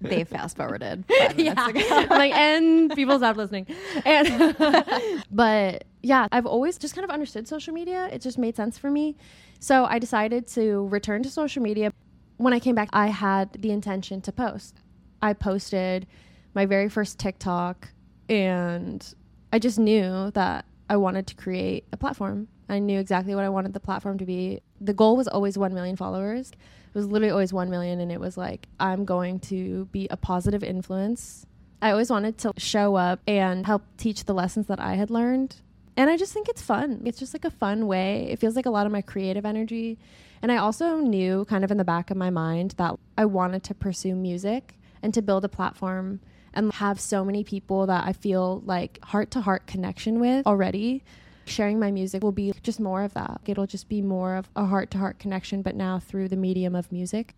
They fast forwarded. [laughs] yeah. [laughs] Like, and people stopped listening. And but yeah, I've always just kind of understood social media. It just made sense for me. So I decided to return to social media. When I came back, I had the intention to post. I posted my very first TikTok and I just knew that I wanted to create a platform. I knew exactly what I wanted the platform to be. The goal was always 1 million followers. It was literally always 1 million and it was like I'm going to be a positive influence. I always wanted to show up and help teach the lessons that I had learned. And I just think it's fun. It's just like a fun way. It feels like a lot of my creative energy. And I also knew kind of in the back of my mind that I wanted to pursue music and to build a platform and have so many people that I feel like heart to heart connection with already. Sharing my music will be just more of that. It'll just be more of a heart to heart connection, but now through the medium of music.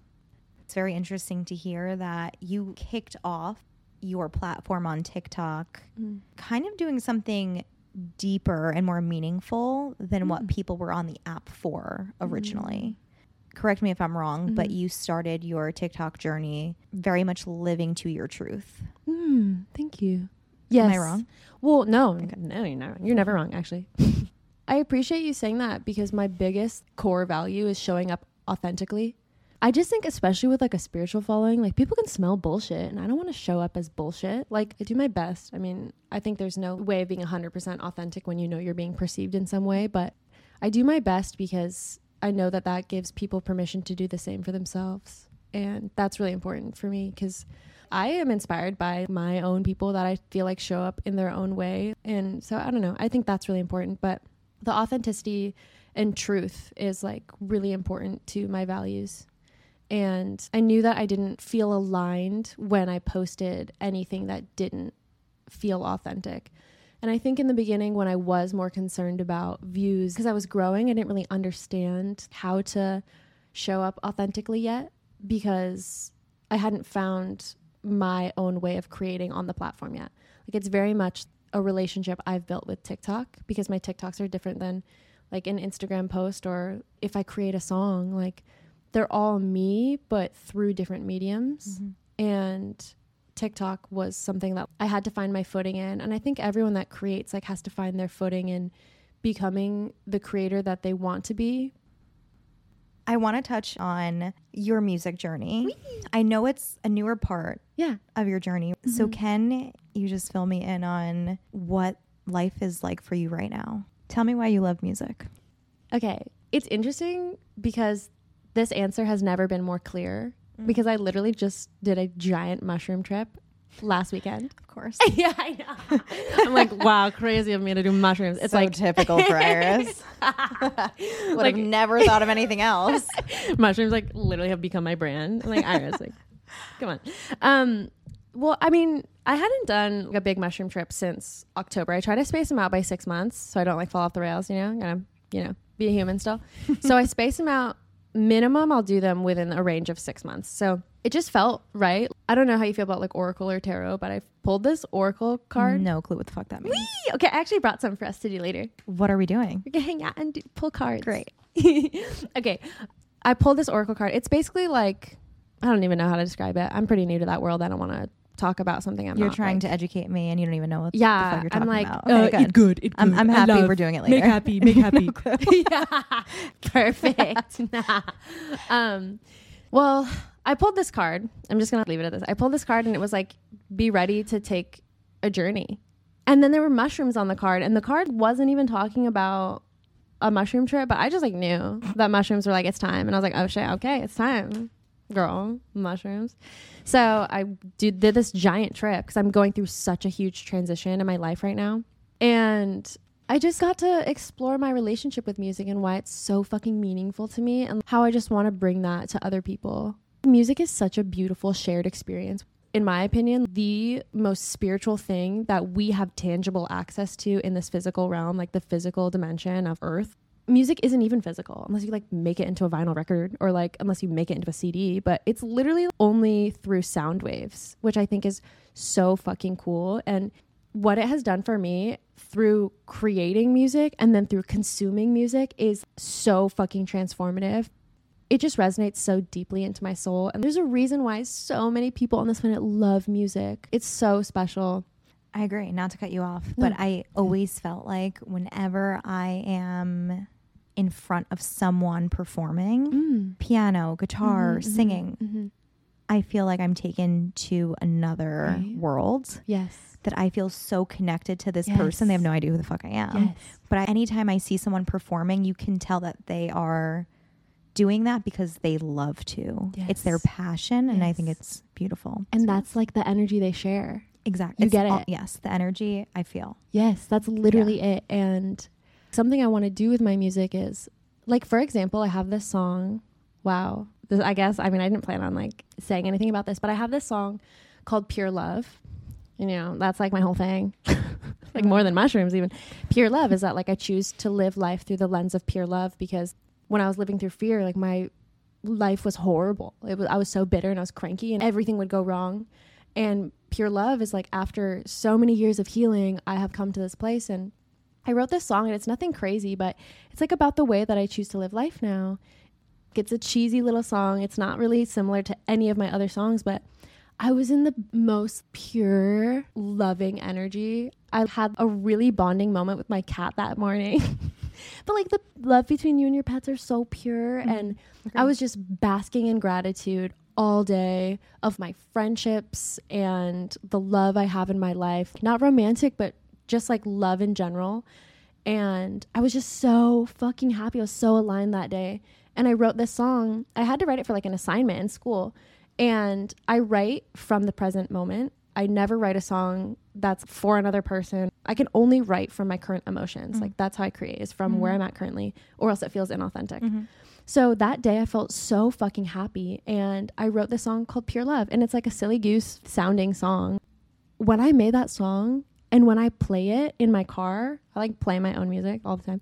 It's very interesting to hear that you kicked off your platform on TikTok mm. kind of doing something deeper and more meaningful than what mm. people were on the app for originally. Mm-hmm. Correct me if I'm wrong, but mm-hmm. you started your TikTok journey very much living to your truth. Hmm, thank you. Yes. Am I wrong? Well, no, no, you're not. You're never wrong, actually. [laughs] I appreciate you saying that because my biggest core value is showing up authentically. I just think, especially with like a spiritual following, like people can smell bullshit, and I don't want to show up as bullshit. Like, I do my best. I mean, I think there's no way of being 100% authentic when you know you're being perceived in some way, but I do my best because I know that that gives people permission to do the same for themselves. And that's really important for me because I am inspired by my own people that I feel like show up in their own way. And so I don't know. I think that's really important. But the authenticity and truth is like really important to my values. And I knew that I didn't feel aligned when I posted anything that didn't feel authentic. And I think in the beginning, when I was more concerned about views, because I was growing, I didn't really understand how to show up authentically yet because I hadn't found my own way of creating on the platform yet. Like it's very much a relationship I've built with TikTok because my TikToks are different than like an Instagram post or if I create a song, like they're all me, but through different mediums. Mm-hmm. And TikTok was something that I had to find my footing in. And I think everyone that creates like has to find their footing in becoming the creator that they want to be. I want to touch on your music journey. Whee! I know it's a newer part yeah. of your journey. Mm-hmm. So can you just fill me in on what life is like for you right now? Tell me why you love music. Okay. It's interesting because this answer has never been more clear mm. because I literally just did a giant mushroom trip last weekend. Of course. [laughs] yeah, I know. [laughs] I'm like, wow, crazy of me to do mushrooms. It's so like typical for [laughs] Iris. Would like, have never thought of anything else. mushrooms like literally have become my brand. I'm like Iris, like, come on. Um, well, I mean, I hadn't done like, a big mushroom trip since October. I try to space them out by six months so I don't like fall off the rails. You know, I'm gonna, you know, be a human still. so I space them out minimum I'll do them within a range of six months. So it just felt right. I don't know how you feel about like Oracle or Tarot, but I pulled this Oracle card. No clue what the fuck that means. Whee! Okay, I actually brought some for us to do later. What are we doing? We're gonna hang out and do, pull cards. Great. [laughs] okay, I pulled this Oracle card. It's basically like I don't even know how to describe it. I'm pretty new to that world. I don't want to talk about something I'm You're not, trying like, to educate me and you don't even know what yeah, the fuck you're talking I'm like, about. Uh, Okay, it good. It I'm, good. I'm I happy we're doing it later. Make happy, make happy. [laughs] [laughs] yeah, perfect. [laughs] nah. Um, well, I pulled this card. I'm just gonna leave it at this. I pulled this card, and it was like, "Be ready to take a journey." And then there were mushrooms on the card, and the card wasn't even talking about a mushroom trip, but I just like knew that mushrooms were like it's time, and I was like, "Oh shit, okay, it's time." Girl, mushrooms. So I did, did this giant trip because I'm going through such a huge transition in my life right now. And I just got to explore my relationship with music and why it's so fucking meaningful to me and how I just want to bring that to other people. Music is such a beautiful shared experience. In my opinion, the most spiritual thing that we have tangible access to in this physical realm, like the physical dimension of Earth. Music isn't even physical unless you like make it into a vinyl record or like unless you make it into a CD, but it's literally only through sound waves, which I think is so fucking cool. And what it has done for me through creating music and then through consuming music is so fucking transformative. It just resonates so deeply into my soul. And there's a reason why so many people on this planet love music. It's so special. I agree. Not to cut you off, No. but I always felt like whenever I am in front of someone performing, Mm. piano, guitar, Mhm, mhm, singing, mhm. I feel like I'm taken to another Right. world. Yes. That I feel so connected to this Yes. person. They have no idea who the fuck I am. yes. But I, anytime I see someone performing, you can tell that they are doing that because they love to. It's their passion, and I think it's beautiful. And So- that's like the energy they share. exactly you get it. yes, the energy I feel. Yes, that's literally it. And something I want to do with my music is like, for example, I have this song. Wow. This, I guess, I mean, I didn't plan on like saying anything about this, but I have this song called Pure Love. You know, that's like my whole thing. [laughs] like more than mushrooms, even. Pure love is that like I choose to live life through the lens of pure love because when I was living through fear, like my life was horrible. It was I was so bitter and I was cranky and everything would go wrong. And pure love is like after so many years of healing, I have come to this place and I wrote this song and it's nothing crazy, but it's like about the way that I choose to live life now. It's a cheesy little song. It's not really similar to any of my other songs, but I was in the most pure, loving energy. I had a really bonding moment with my cat that morning. [laughs] but like the love between you and your pets are so pure mm-hmm. and I was just basking in gratitude all day of my friendships and the love I have in my life. Not romantic, but just like love in general. And I was just so fucking happy. I was so aligned that day. And I wrote this song. I had to write it for like an assignment in school. And I write from the present moment. I never write a song that's for another person. I can only write from my current emotions. Mm. Like that's how I create is from where Mhm. I'm at currently, or else it feels inauthentic. Mhm. So that day I felt so fucking happy and I wrote this song called Pure Love and it's like a silly goose sounding song. when I made that song and when I play it in my car, I like play my own music all the time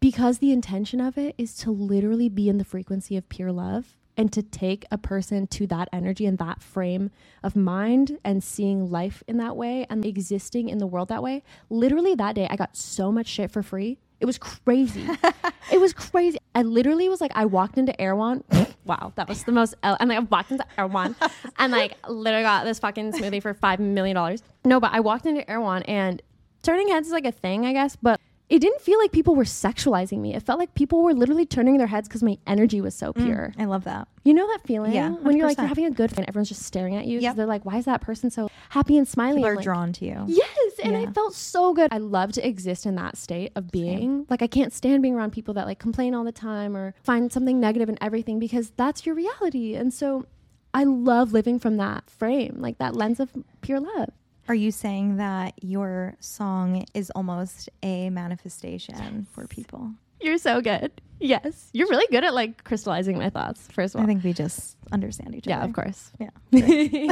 because the intention of it is to literally be in the frequency of pure love and to take a person to that energy and that frame of mind and seeing life in that way and existing in the world that way. Literally that day, I got so much shit for free. It was crazy. [laughs] it was crazy. I literally was like, I walked into Erewhon. wow, that was the most. and like, I walked into Erewhon [laughs] and like literally got this fucking smoothie for $5 million. No, but I walked into Erewhon and turning heads is like a thing, I guess. But it didn't feel like people were sexualizing me. It felt like people were literally turning their heads because my energy was so mm, pure. Mm, I love that. You know that feeling? Yeah. 100%. When you're like, you're having a good friend everyone's just staring at you. Yeah. They're like, why is that person so happy and smiling? People are like, drawn to you. Yes. And yeah. I felt so good. I love to exist in that state of being. Same. Like, I can't stand being around people that like complain all the time or find something negative in everything because that's your reality. And so I love living from that frame, like that lens of pure love. Are you saying that your song is almost a manifestation for people? You're so good. Yes. You're really good at like crystallizing my thoughts, first of all. I think we just understand each yeah, other. Yeah, of course.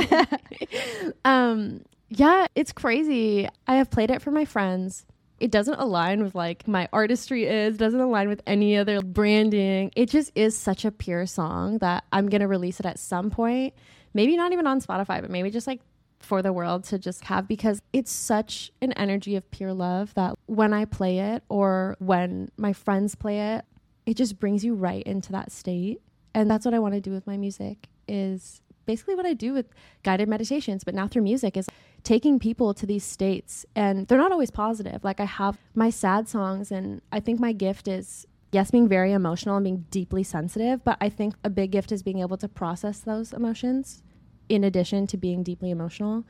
Yeah. [laughs] um, yeah, it's crazy. I have played it for my friends. It doesn't align with like my artistry is, doesn't align with any other branding. It just is such a pure song that I'm going to release it at some point. Maybe not even on Spotify, but maybe just like for the world to just have because it's such an energy of pure love that when I play it or when my friends play it, it just brings you right into that state. And that's what I want to do with my music is basically what I do with guided meditations, but now through music is taking people to these states and they're not always positive. Like I have my sad songs and I think my gift is yes, being very emotional and being deeply sensitive, but I think a big gift is being able to process those emotions in addition to being deeply emotional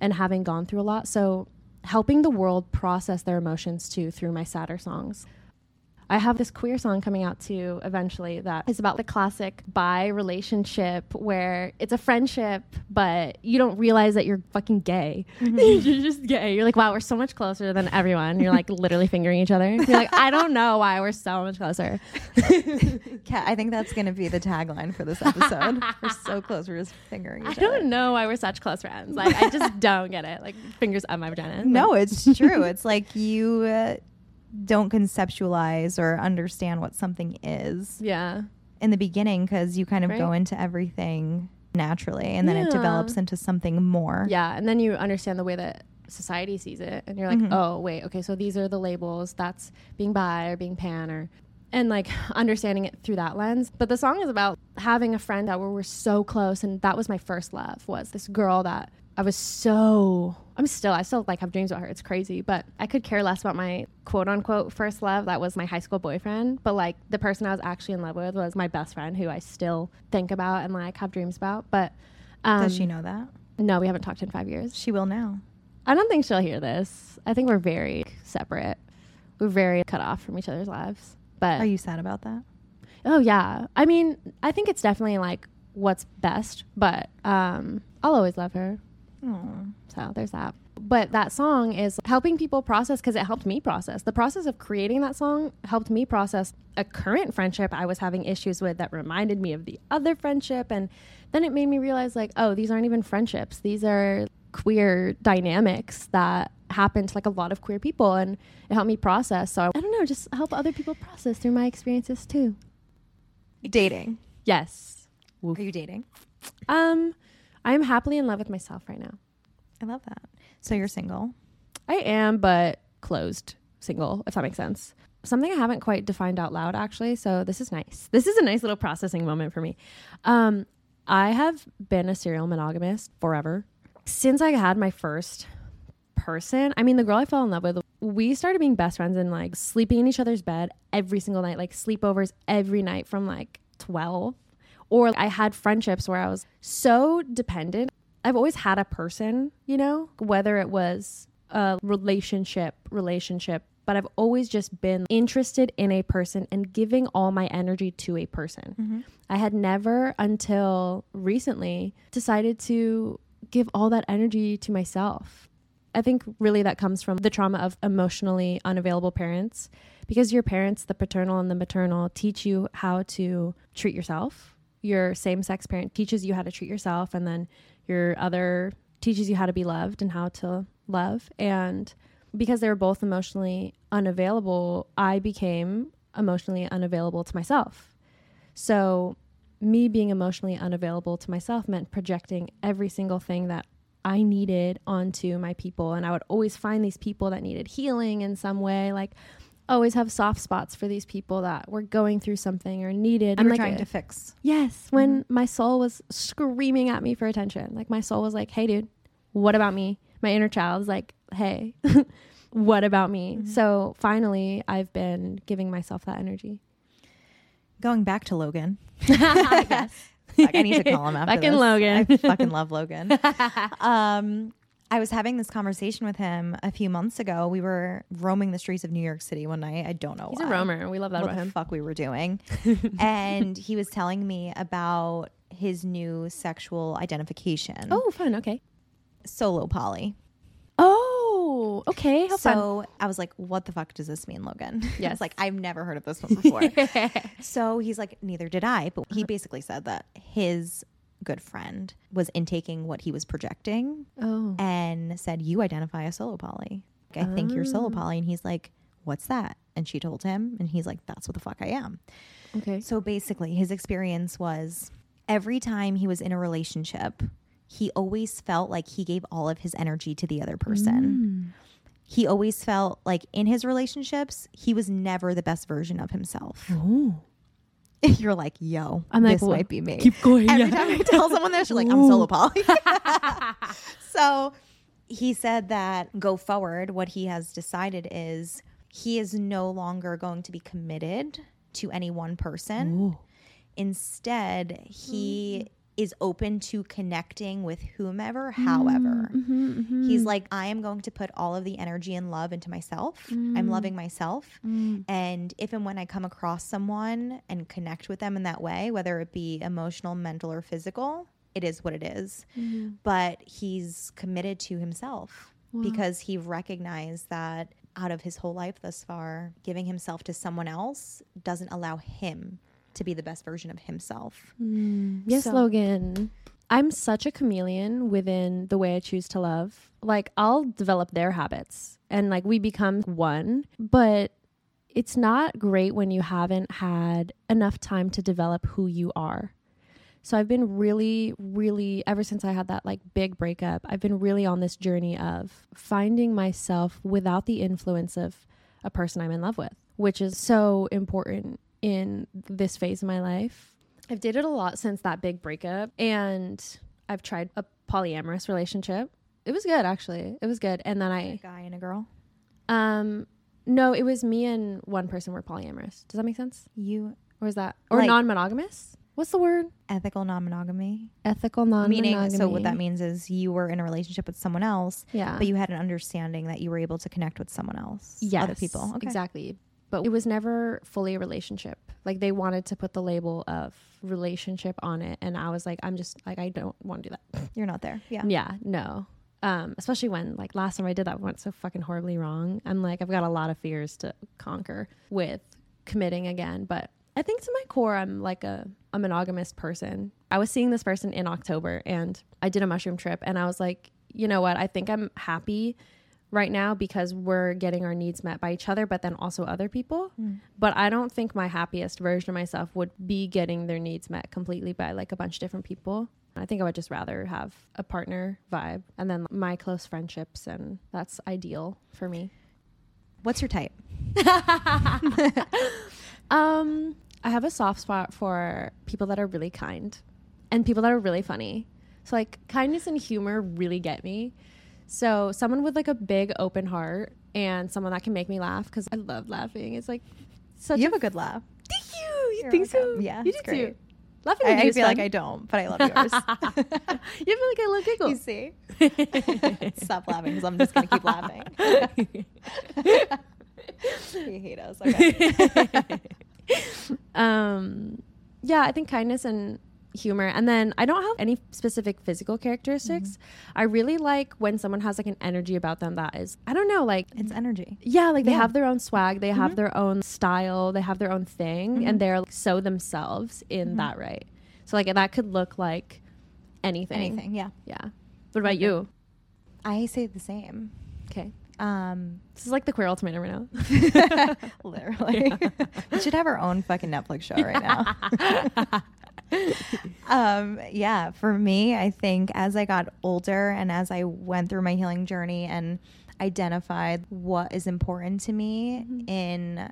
and having gone through a lot. So, helping the world process their emotions too through my sadder songs. I have this queer song coming out too eventually that is about the classic bi relationship where it's a friendship, but you don't realize that you're fucking gay. Mm-hmm. [laughs] you're just gay. You're like, wow, we're so much closer than everyone. You're like literally fingering each other. You're like, I don't know why we're so much closer. [laughs] Kat, I think that's going to be the tagline for this episode. [laughs] we're so close. We're just fingering each I other. I don't know why we're such close friends. Like, I just don't get it. Like, fingers up my vagina. No, it's true. It's like you. Uh, don't conceptualize or understand what something is. Yeah. In the beginning, because you kind of right. go into everything naturally and then yeah. it develops into something more. Yeah. And then you understand the way that society sees it. And you're like, mm-hmm. oh, wait, okay, so these are the labels. That's being bi or being pan or. And like [laughs] understanding it through that lens. But the song is about having a friend that we're so close. And that was my first love was this girl that I was so I'm still I still like have dreams about her. It's crazy, but I could care less about my quote unquote first love. That was my high school boyfriend, but like the person I was actually in love with was my best friend, who I still think about and like have dreams about. But um, does she know that? No, we haven't talked in five years. She will now. I don't think she'll hear this. I think we're very separate. We're very cut off from each other's lives. But are you sad about that? Oh yeah. I mean, I think it's definitely like what's best, but um, I'll always love her. Aww. So there's that. But that song is helping people process because it helped me process. The process of creating that song helped me process a current friendship I was having issues with that reminded me of the other friendship. And then it made me realize, like, oh, these aren't even friendships. These are queer dynamics that happen to like a lot of queer people. And it helped me process. So I don't know, just help other people process through my experiences too. Dating. Yes. Are you dating? Um, I'm happily in love with myself right now. I love that. So you're single? I am, but closed single, if that makes sense. Something I haven't quite defined out loud, actually. So this is nice. [laughs] This is a nice little processing moment for me. Um, I have been a serial monogamist forever. Since I had my first person, I mean, the girl I fell in love with, we started being best friends and like sleeping in each other's bed every single night, like sleepovers every night from like 12 or I had friendships where I was so dependent. I've always had a person, you know, whether it was a relationship, relationship, but I've always just been interested in a person and giving all my energy to a person. Mm-hmm. I had never until recently decided to give all that energy to myself. I think really that comes from the trauma of emotionally unavailable parents because your parents, the paternal and the maternal, teach you how to treat yourself your same sex parent teaches you how to treat yourself, and then your other teaches you how to be loved and how to love. And because they were both emotionally unavailable, I became emotionally unavailable to myself. So, me being emotionally unavailable to myself meant projecting every single thing that I needed onto my people. And I would always find these people that needed healing in some way. Like, always have soft spots for these people that were going through something or needed. I'm like trying a- to fix. Yes, when my soul was screaming at me for attention. Like my soul was like, "Hey dude, what about me?" My inner child was like, "Hey, [laughs] what about me?" So finally, I've been giving myself that energy. Going back to Logan. yes. [laughs] [laughs] Fuck, I need to call him after Fucking this. Logan. I fucking love Logan. um, I was having this conversation with him a few months ago. We were roaming the streets of New York City one night. I don't know He's why. a roamer. We love that what about the him. fuck we were doing. [laughs] and he was telling me about his new sexual identification. Oh, fun. Okay. solo poly. Oh, okay. How fun. so I was like, what the fuck does this mean, Logan? [laughs] Yes. it's like, I've never heard of this one before. [laughs] so he's like, neither did I. But he basically said that his good friend was intaking what he was projecting oh. and said, You identify as solo poly. I think you're solo Ah. poly. And he's like, What's that? And she told him, and he's like, That's what the fuck I am. Okay. So basically, his experience was every time he was in a relationship, he always felt like he gave all of his energy to the other person. Mm. He always felt like in his relationships, he was never the best version of himself. Oh. [laughs] You're like, yo, I'm like, this "Wha- might be me. Keep going. Every yeah. time I tell someone this, you're like, I'm solo poly. [laughs] [laughs] so he said that go forward, what he has decided is he is no longer going to be committed to any one person. Ooh. Instead, he mm. Is open to connecting with whomever, however. Mm-hmm, He's like, I am going to put all of the energy and love into myself. I'm loving myself. Mm. And if and when I come across someone and connect with them in that way, whether it be emotional, mental, or physical, it is what it is. Mm-hmm. But he's committed to himself because he recognized that out of his whole life thus far, giving himself to someone else doesn't allow him to be the best version of himself. Mm. Yes, So- Logan. I'm such a chameleon within the way I choose to love. Like, I'll develop their habits and like we become one, but it's not great when you haven't had enough time to develop who you are. So I've been really, really, ever since I had that like big breakup, I've been really on this journey of finding myself without the influence of a person I'm in love with, which is so important in this phase of my life. I've dated a lot since that big breakup and I've tried a polyamorous relationship. It was good actually. It was good. And then A I guy and a girl. um no, it was me and one person were polyamorous. Does that make sense? You Or is that or Like- non-monogamous? What's the word? ethical non-monogamy. Ethical non-monogamy. Meaning, so what that means is you were in a relationship with someone else, Yeah. but you had an understanding that you were able to connect with someone else, yes, other people. Okay. Exactly. But it was never fully a relationship. Like they wanted to put the label of relationship on it and I was like I'm just like I don't want to do that. [laughs] You're not there. Yeah. Yeah, no. Um, especially when like last time I did that went so fucking horribly wrong. I'm like I've got a lot of fears to conquer with committing again, but I think to my core I'm like a, a monogamous person. I was seeing this person in October and I did a mushroom trip and I was like, you know what? I think I'm happy right now because we're getting our needs met by each other, but then also other people. But I don't think my happiest version of myself would be getting their needs met completely by like a bunch of different people. I think I would just rather have a partner vibe and then my close friendships, and that's ideal for me. What's your type? [laughs] Um, I have a soft spot for people that are really kind and people that are really funny. So like kindness and humor really get me. So someone with like a big open heart and someone that can make me laugh because I love laughing. It's like such you have a good laugh. thank you. You You're think so? Yeah, you do great. too. Laughing I, I feel like. I don't, but I love [laughs] yours. you feel like I love giggle. you see? [laughs] Stop laughing because I'm just gonna keep laughing. [laughs] you hate us. Okay. um yeah i think kindness and humor and then i don't have any specific physical characteristics mm-hmm. i really like when someone has like an energy about them that is i don't know like It's energy. yeah like they Yeah. have their own swag they have mm-hmm. their own style they have their own thing mm-hmm. and they're like, so themselves in that right so like that could look like anything Anything. Yeah. yeah what about you I say the same. Okay. Um, This is like the queer ultimatum right now. [laughs] literally, [laughs] we should have our own fucking Netflix show right now. [laughs] [laughs] um, yeah, for me, I think as I got older and as I went through my healing journey and identified what is important to me Mhm. in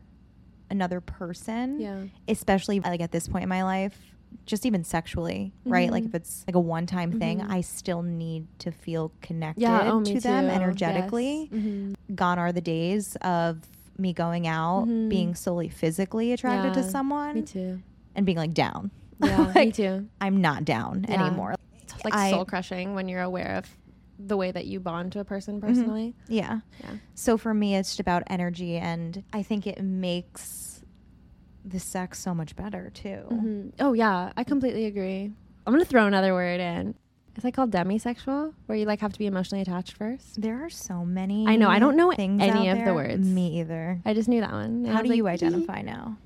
another person, yeah. especially like at this point in my life, just even sexually, right? Like Mhm. if it's like a one time thing, Mhm. I still need to feel connected Yeah. Oh, to them too. energetically. Yes. Mhm. Gone are the days of me going out Mhm. being solely physically attracted to someone Me too. and being like down. Yeah. [laughs] me too. I'm not down Yeah. anymore. It's like I- soul crushing when you're aware of the way that you bond to a person Mm-hmm. personally. Yeah. Yeah. So for me, it's just about energy, and I think it makes the sex so much better too. Mhm. Oh yeah, I completely agree. I'm gonna throw another word in. Is that called demisexual, where you like have to be emotionally attached first? There are so many. I know, I don't know any of the words. Me either. I just knew that one. And How do you like, identify now?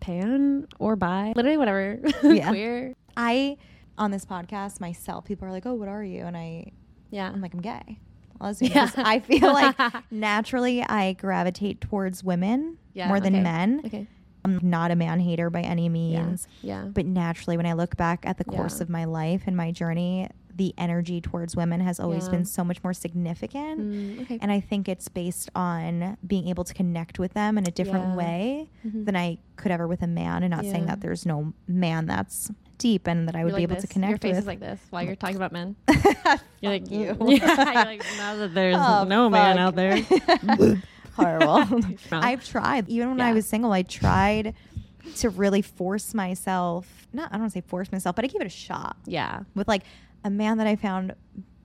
Pan or bi? Literally whatever. [laughs] Yeah. Queer. I on this podcast myself, people are like, "Oh, what are you?" And I, Yeah. I'm like, "I'm gay." Lesbian, Yeah. I feel like [laughs] naturally I gravitate towards women Yeah, more than okay. men. okay. I'm not a man hater by any means, Yeah. but naturally, when I look back at the course Yeah. of my life and my journey, the energy towards women has always Yeah. been so much more significant. Mm, okay. And I think it's based on being able to connect with them in a different Yeah. way Mhm. than I could ever with a man. And not saying that there's no man that's deep and that I would You're be like able to this. connect Your face with. is like this while you're talking about men. [laughs] You're like, [laughs] you. yeah. Like, now that there's Oh, no man out there. [laughs] Horrible. I've tried. Even when I was single, I tried to really force myself. Not, I don't want to say force myself, but I gave it a shot yeah. with like a man that I found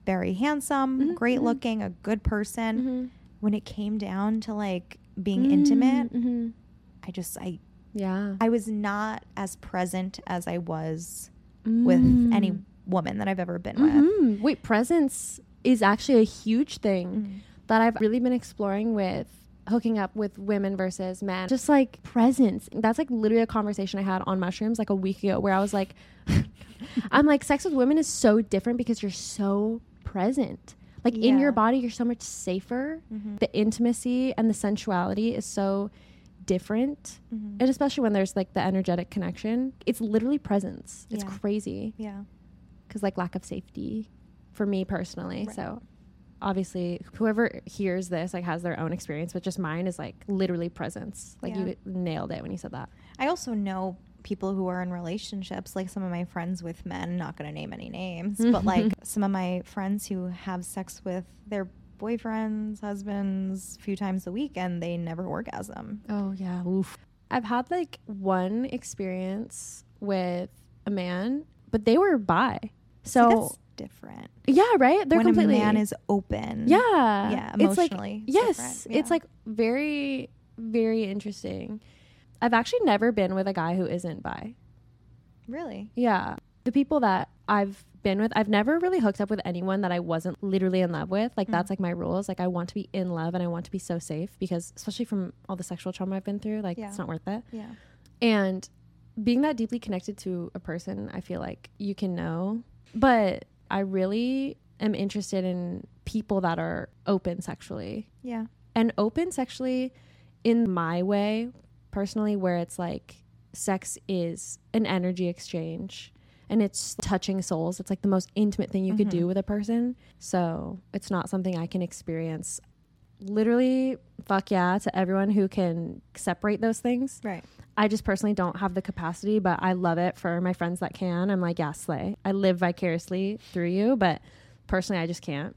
very handsome, Mhm, great mhm. looking, a good person. Mhm. When it came down to like being intimate, Mhm. I just I Yeah. I was not as present as I was with any Mm. woman that I've ever been with. Wait, presence is actually a huge thing Mm. that I've really been exploring with hooking up with women versus men. Just like presence. That's like literally a conversation I had on mushrooms like a week ago where I was like, I'm like, sex with women is so different because you're so present. Like in your body, you're so much safer. Mhm. The intimacy and the sensuality is so different. Mhm. And especially when there's like the energetic connection, it's literally presence. It's Yeah. crazy Yeah. because like lack of safety for me personally. Right. So obviously, whoever hears this like has their own experience, but just mine is like literally presence. Like Yeah. you nailed it when you said that. I also know people who are in relationships, like some of my friends with men, not going to name any names, [laughs] but like some of my friends who have sex with their boyfriends, husbands a few times a week and they never orgasm. Oh yeah. Oof. I've had like one experience with a man, but they were bi. See, So that's different. yeah, right. They're when completely a man is open. Yeah. Yeah, It's like- emotionally yes. different, It's like very, very interesting. I've actually never been with a guy who isn't bi. Really? Yeah. The people that I've been with, I've never really hooked up with anyone that I wasn't literally in love with. Like, Mm. that's like my rules. Like, I want to be in love and I want to be so safe because, especially from all the sexual trauma I've been through, like, Yeah. it's not worth it. Yeah. And being that deeply connected to a person, I feel like you can know. But I really am interested in people that are open sexually Yeah. and open sexually in my way personally where it's like sex is an energy exchange and it's touching souls. It's like the most intimate thing you could do Mhm. with a person. So it's not something i can experience literally fuck yeah to everyone who can separate those things. Right. i just personally don't have the capacity but i love it for my friends that can. I'm like yeah slay. I live vicariously through you but personally i just can't.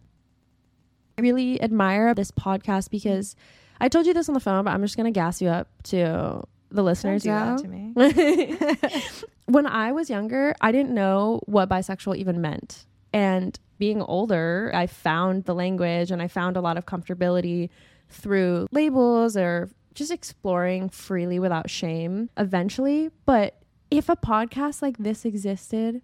I really admire this podcast because I told you this on the phone, but I'm just gonna gas you up to the listeners do now. that to me. [laughs] [laughs] when I was younger, I didn't know what bisexual even meant. And being older, I found the language and I found a lot of comfortability through labels or just exploring freely without shame eventually. But if a podcast like this existed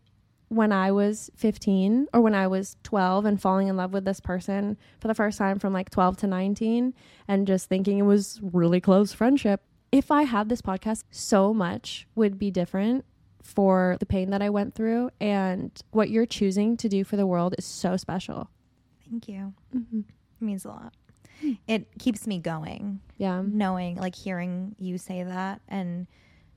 when I was 15 or when I was 12 and falling in love with this person for the first time from like 12 to 19 and just thinking it was really close friendship, if I had this podcast, so much would be different for the pain that I went through. And what you're choosing to do for the world is so special. Thank you. Mm-hmm. It means a lot. It keeps me going, Yeah. knowing, like, hearing you say that and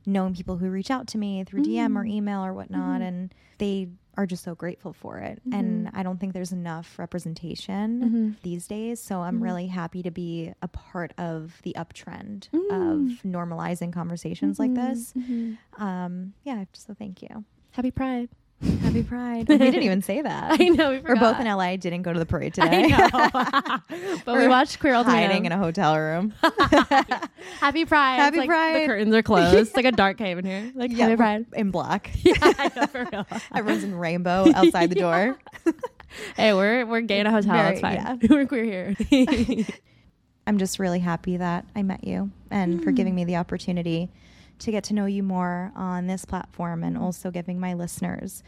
knowing people who reach out to me through DM or Mm. email or whatnot, Mhm. and they are just so grateful for it. And I don't think there's enough representation Mm-hmm. these days. So I'm Mhm. really happy to be a part of the uptrend Mm. of normalizing conversations like this. Mhm. Um, yeah, so thank you. Happy Pride. Happy Pride. we didn't even say [laughs] that. I know. We We're both in. LA. Didn't go to the parade [laughs] I today. know. [laughs] but we watched Queer Ultimatum. hiding in a hotel room. Happy Pride. Happy like Pride. The curtains are closed. It's like a dark cave in here. Like Yeah, Happy Pride. in black. yeah, I know for real. Everyone's in rainbow outside the door. Hey, we're we're gay in a hotel. Very- it's fine. yeah. we're queer here. I'm just really happy that I met you and for Mm. giving me the opportunity to get to know you more on this platform and also giving my listeners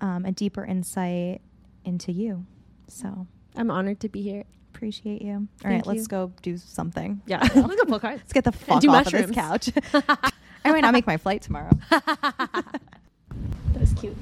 um, a deeper insight into you. So I'm honored to be here. appreciate you. All Thank right, let's go do something. Yeah, [laughs] let's go pull cards. Let's get the [laughs] fuck do off of this couch. I might not make my flight tomorrow. [laughs] That was cute.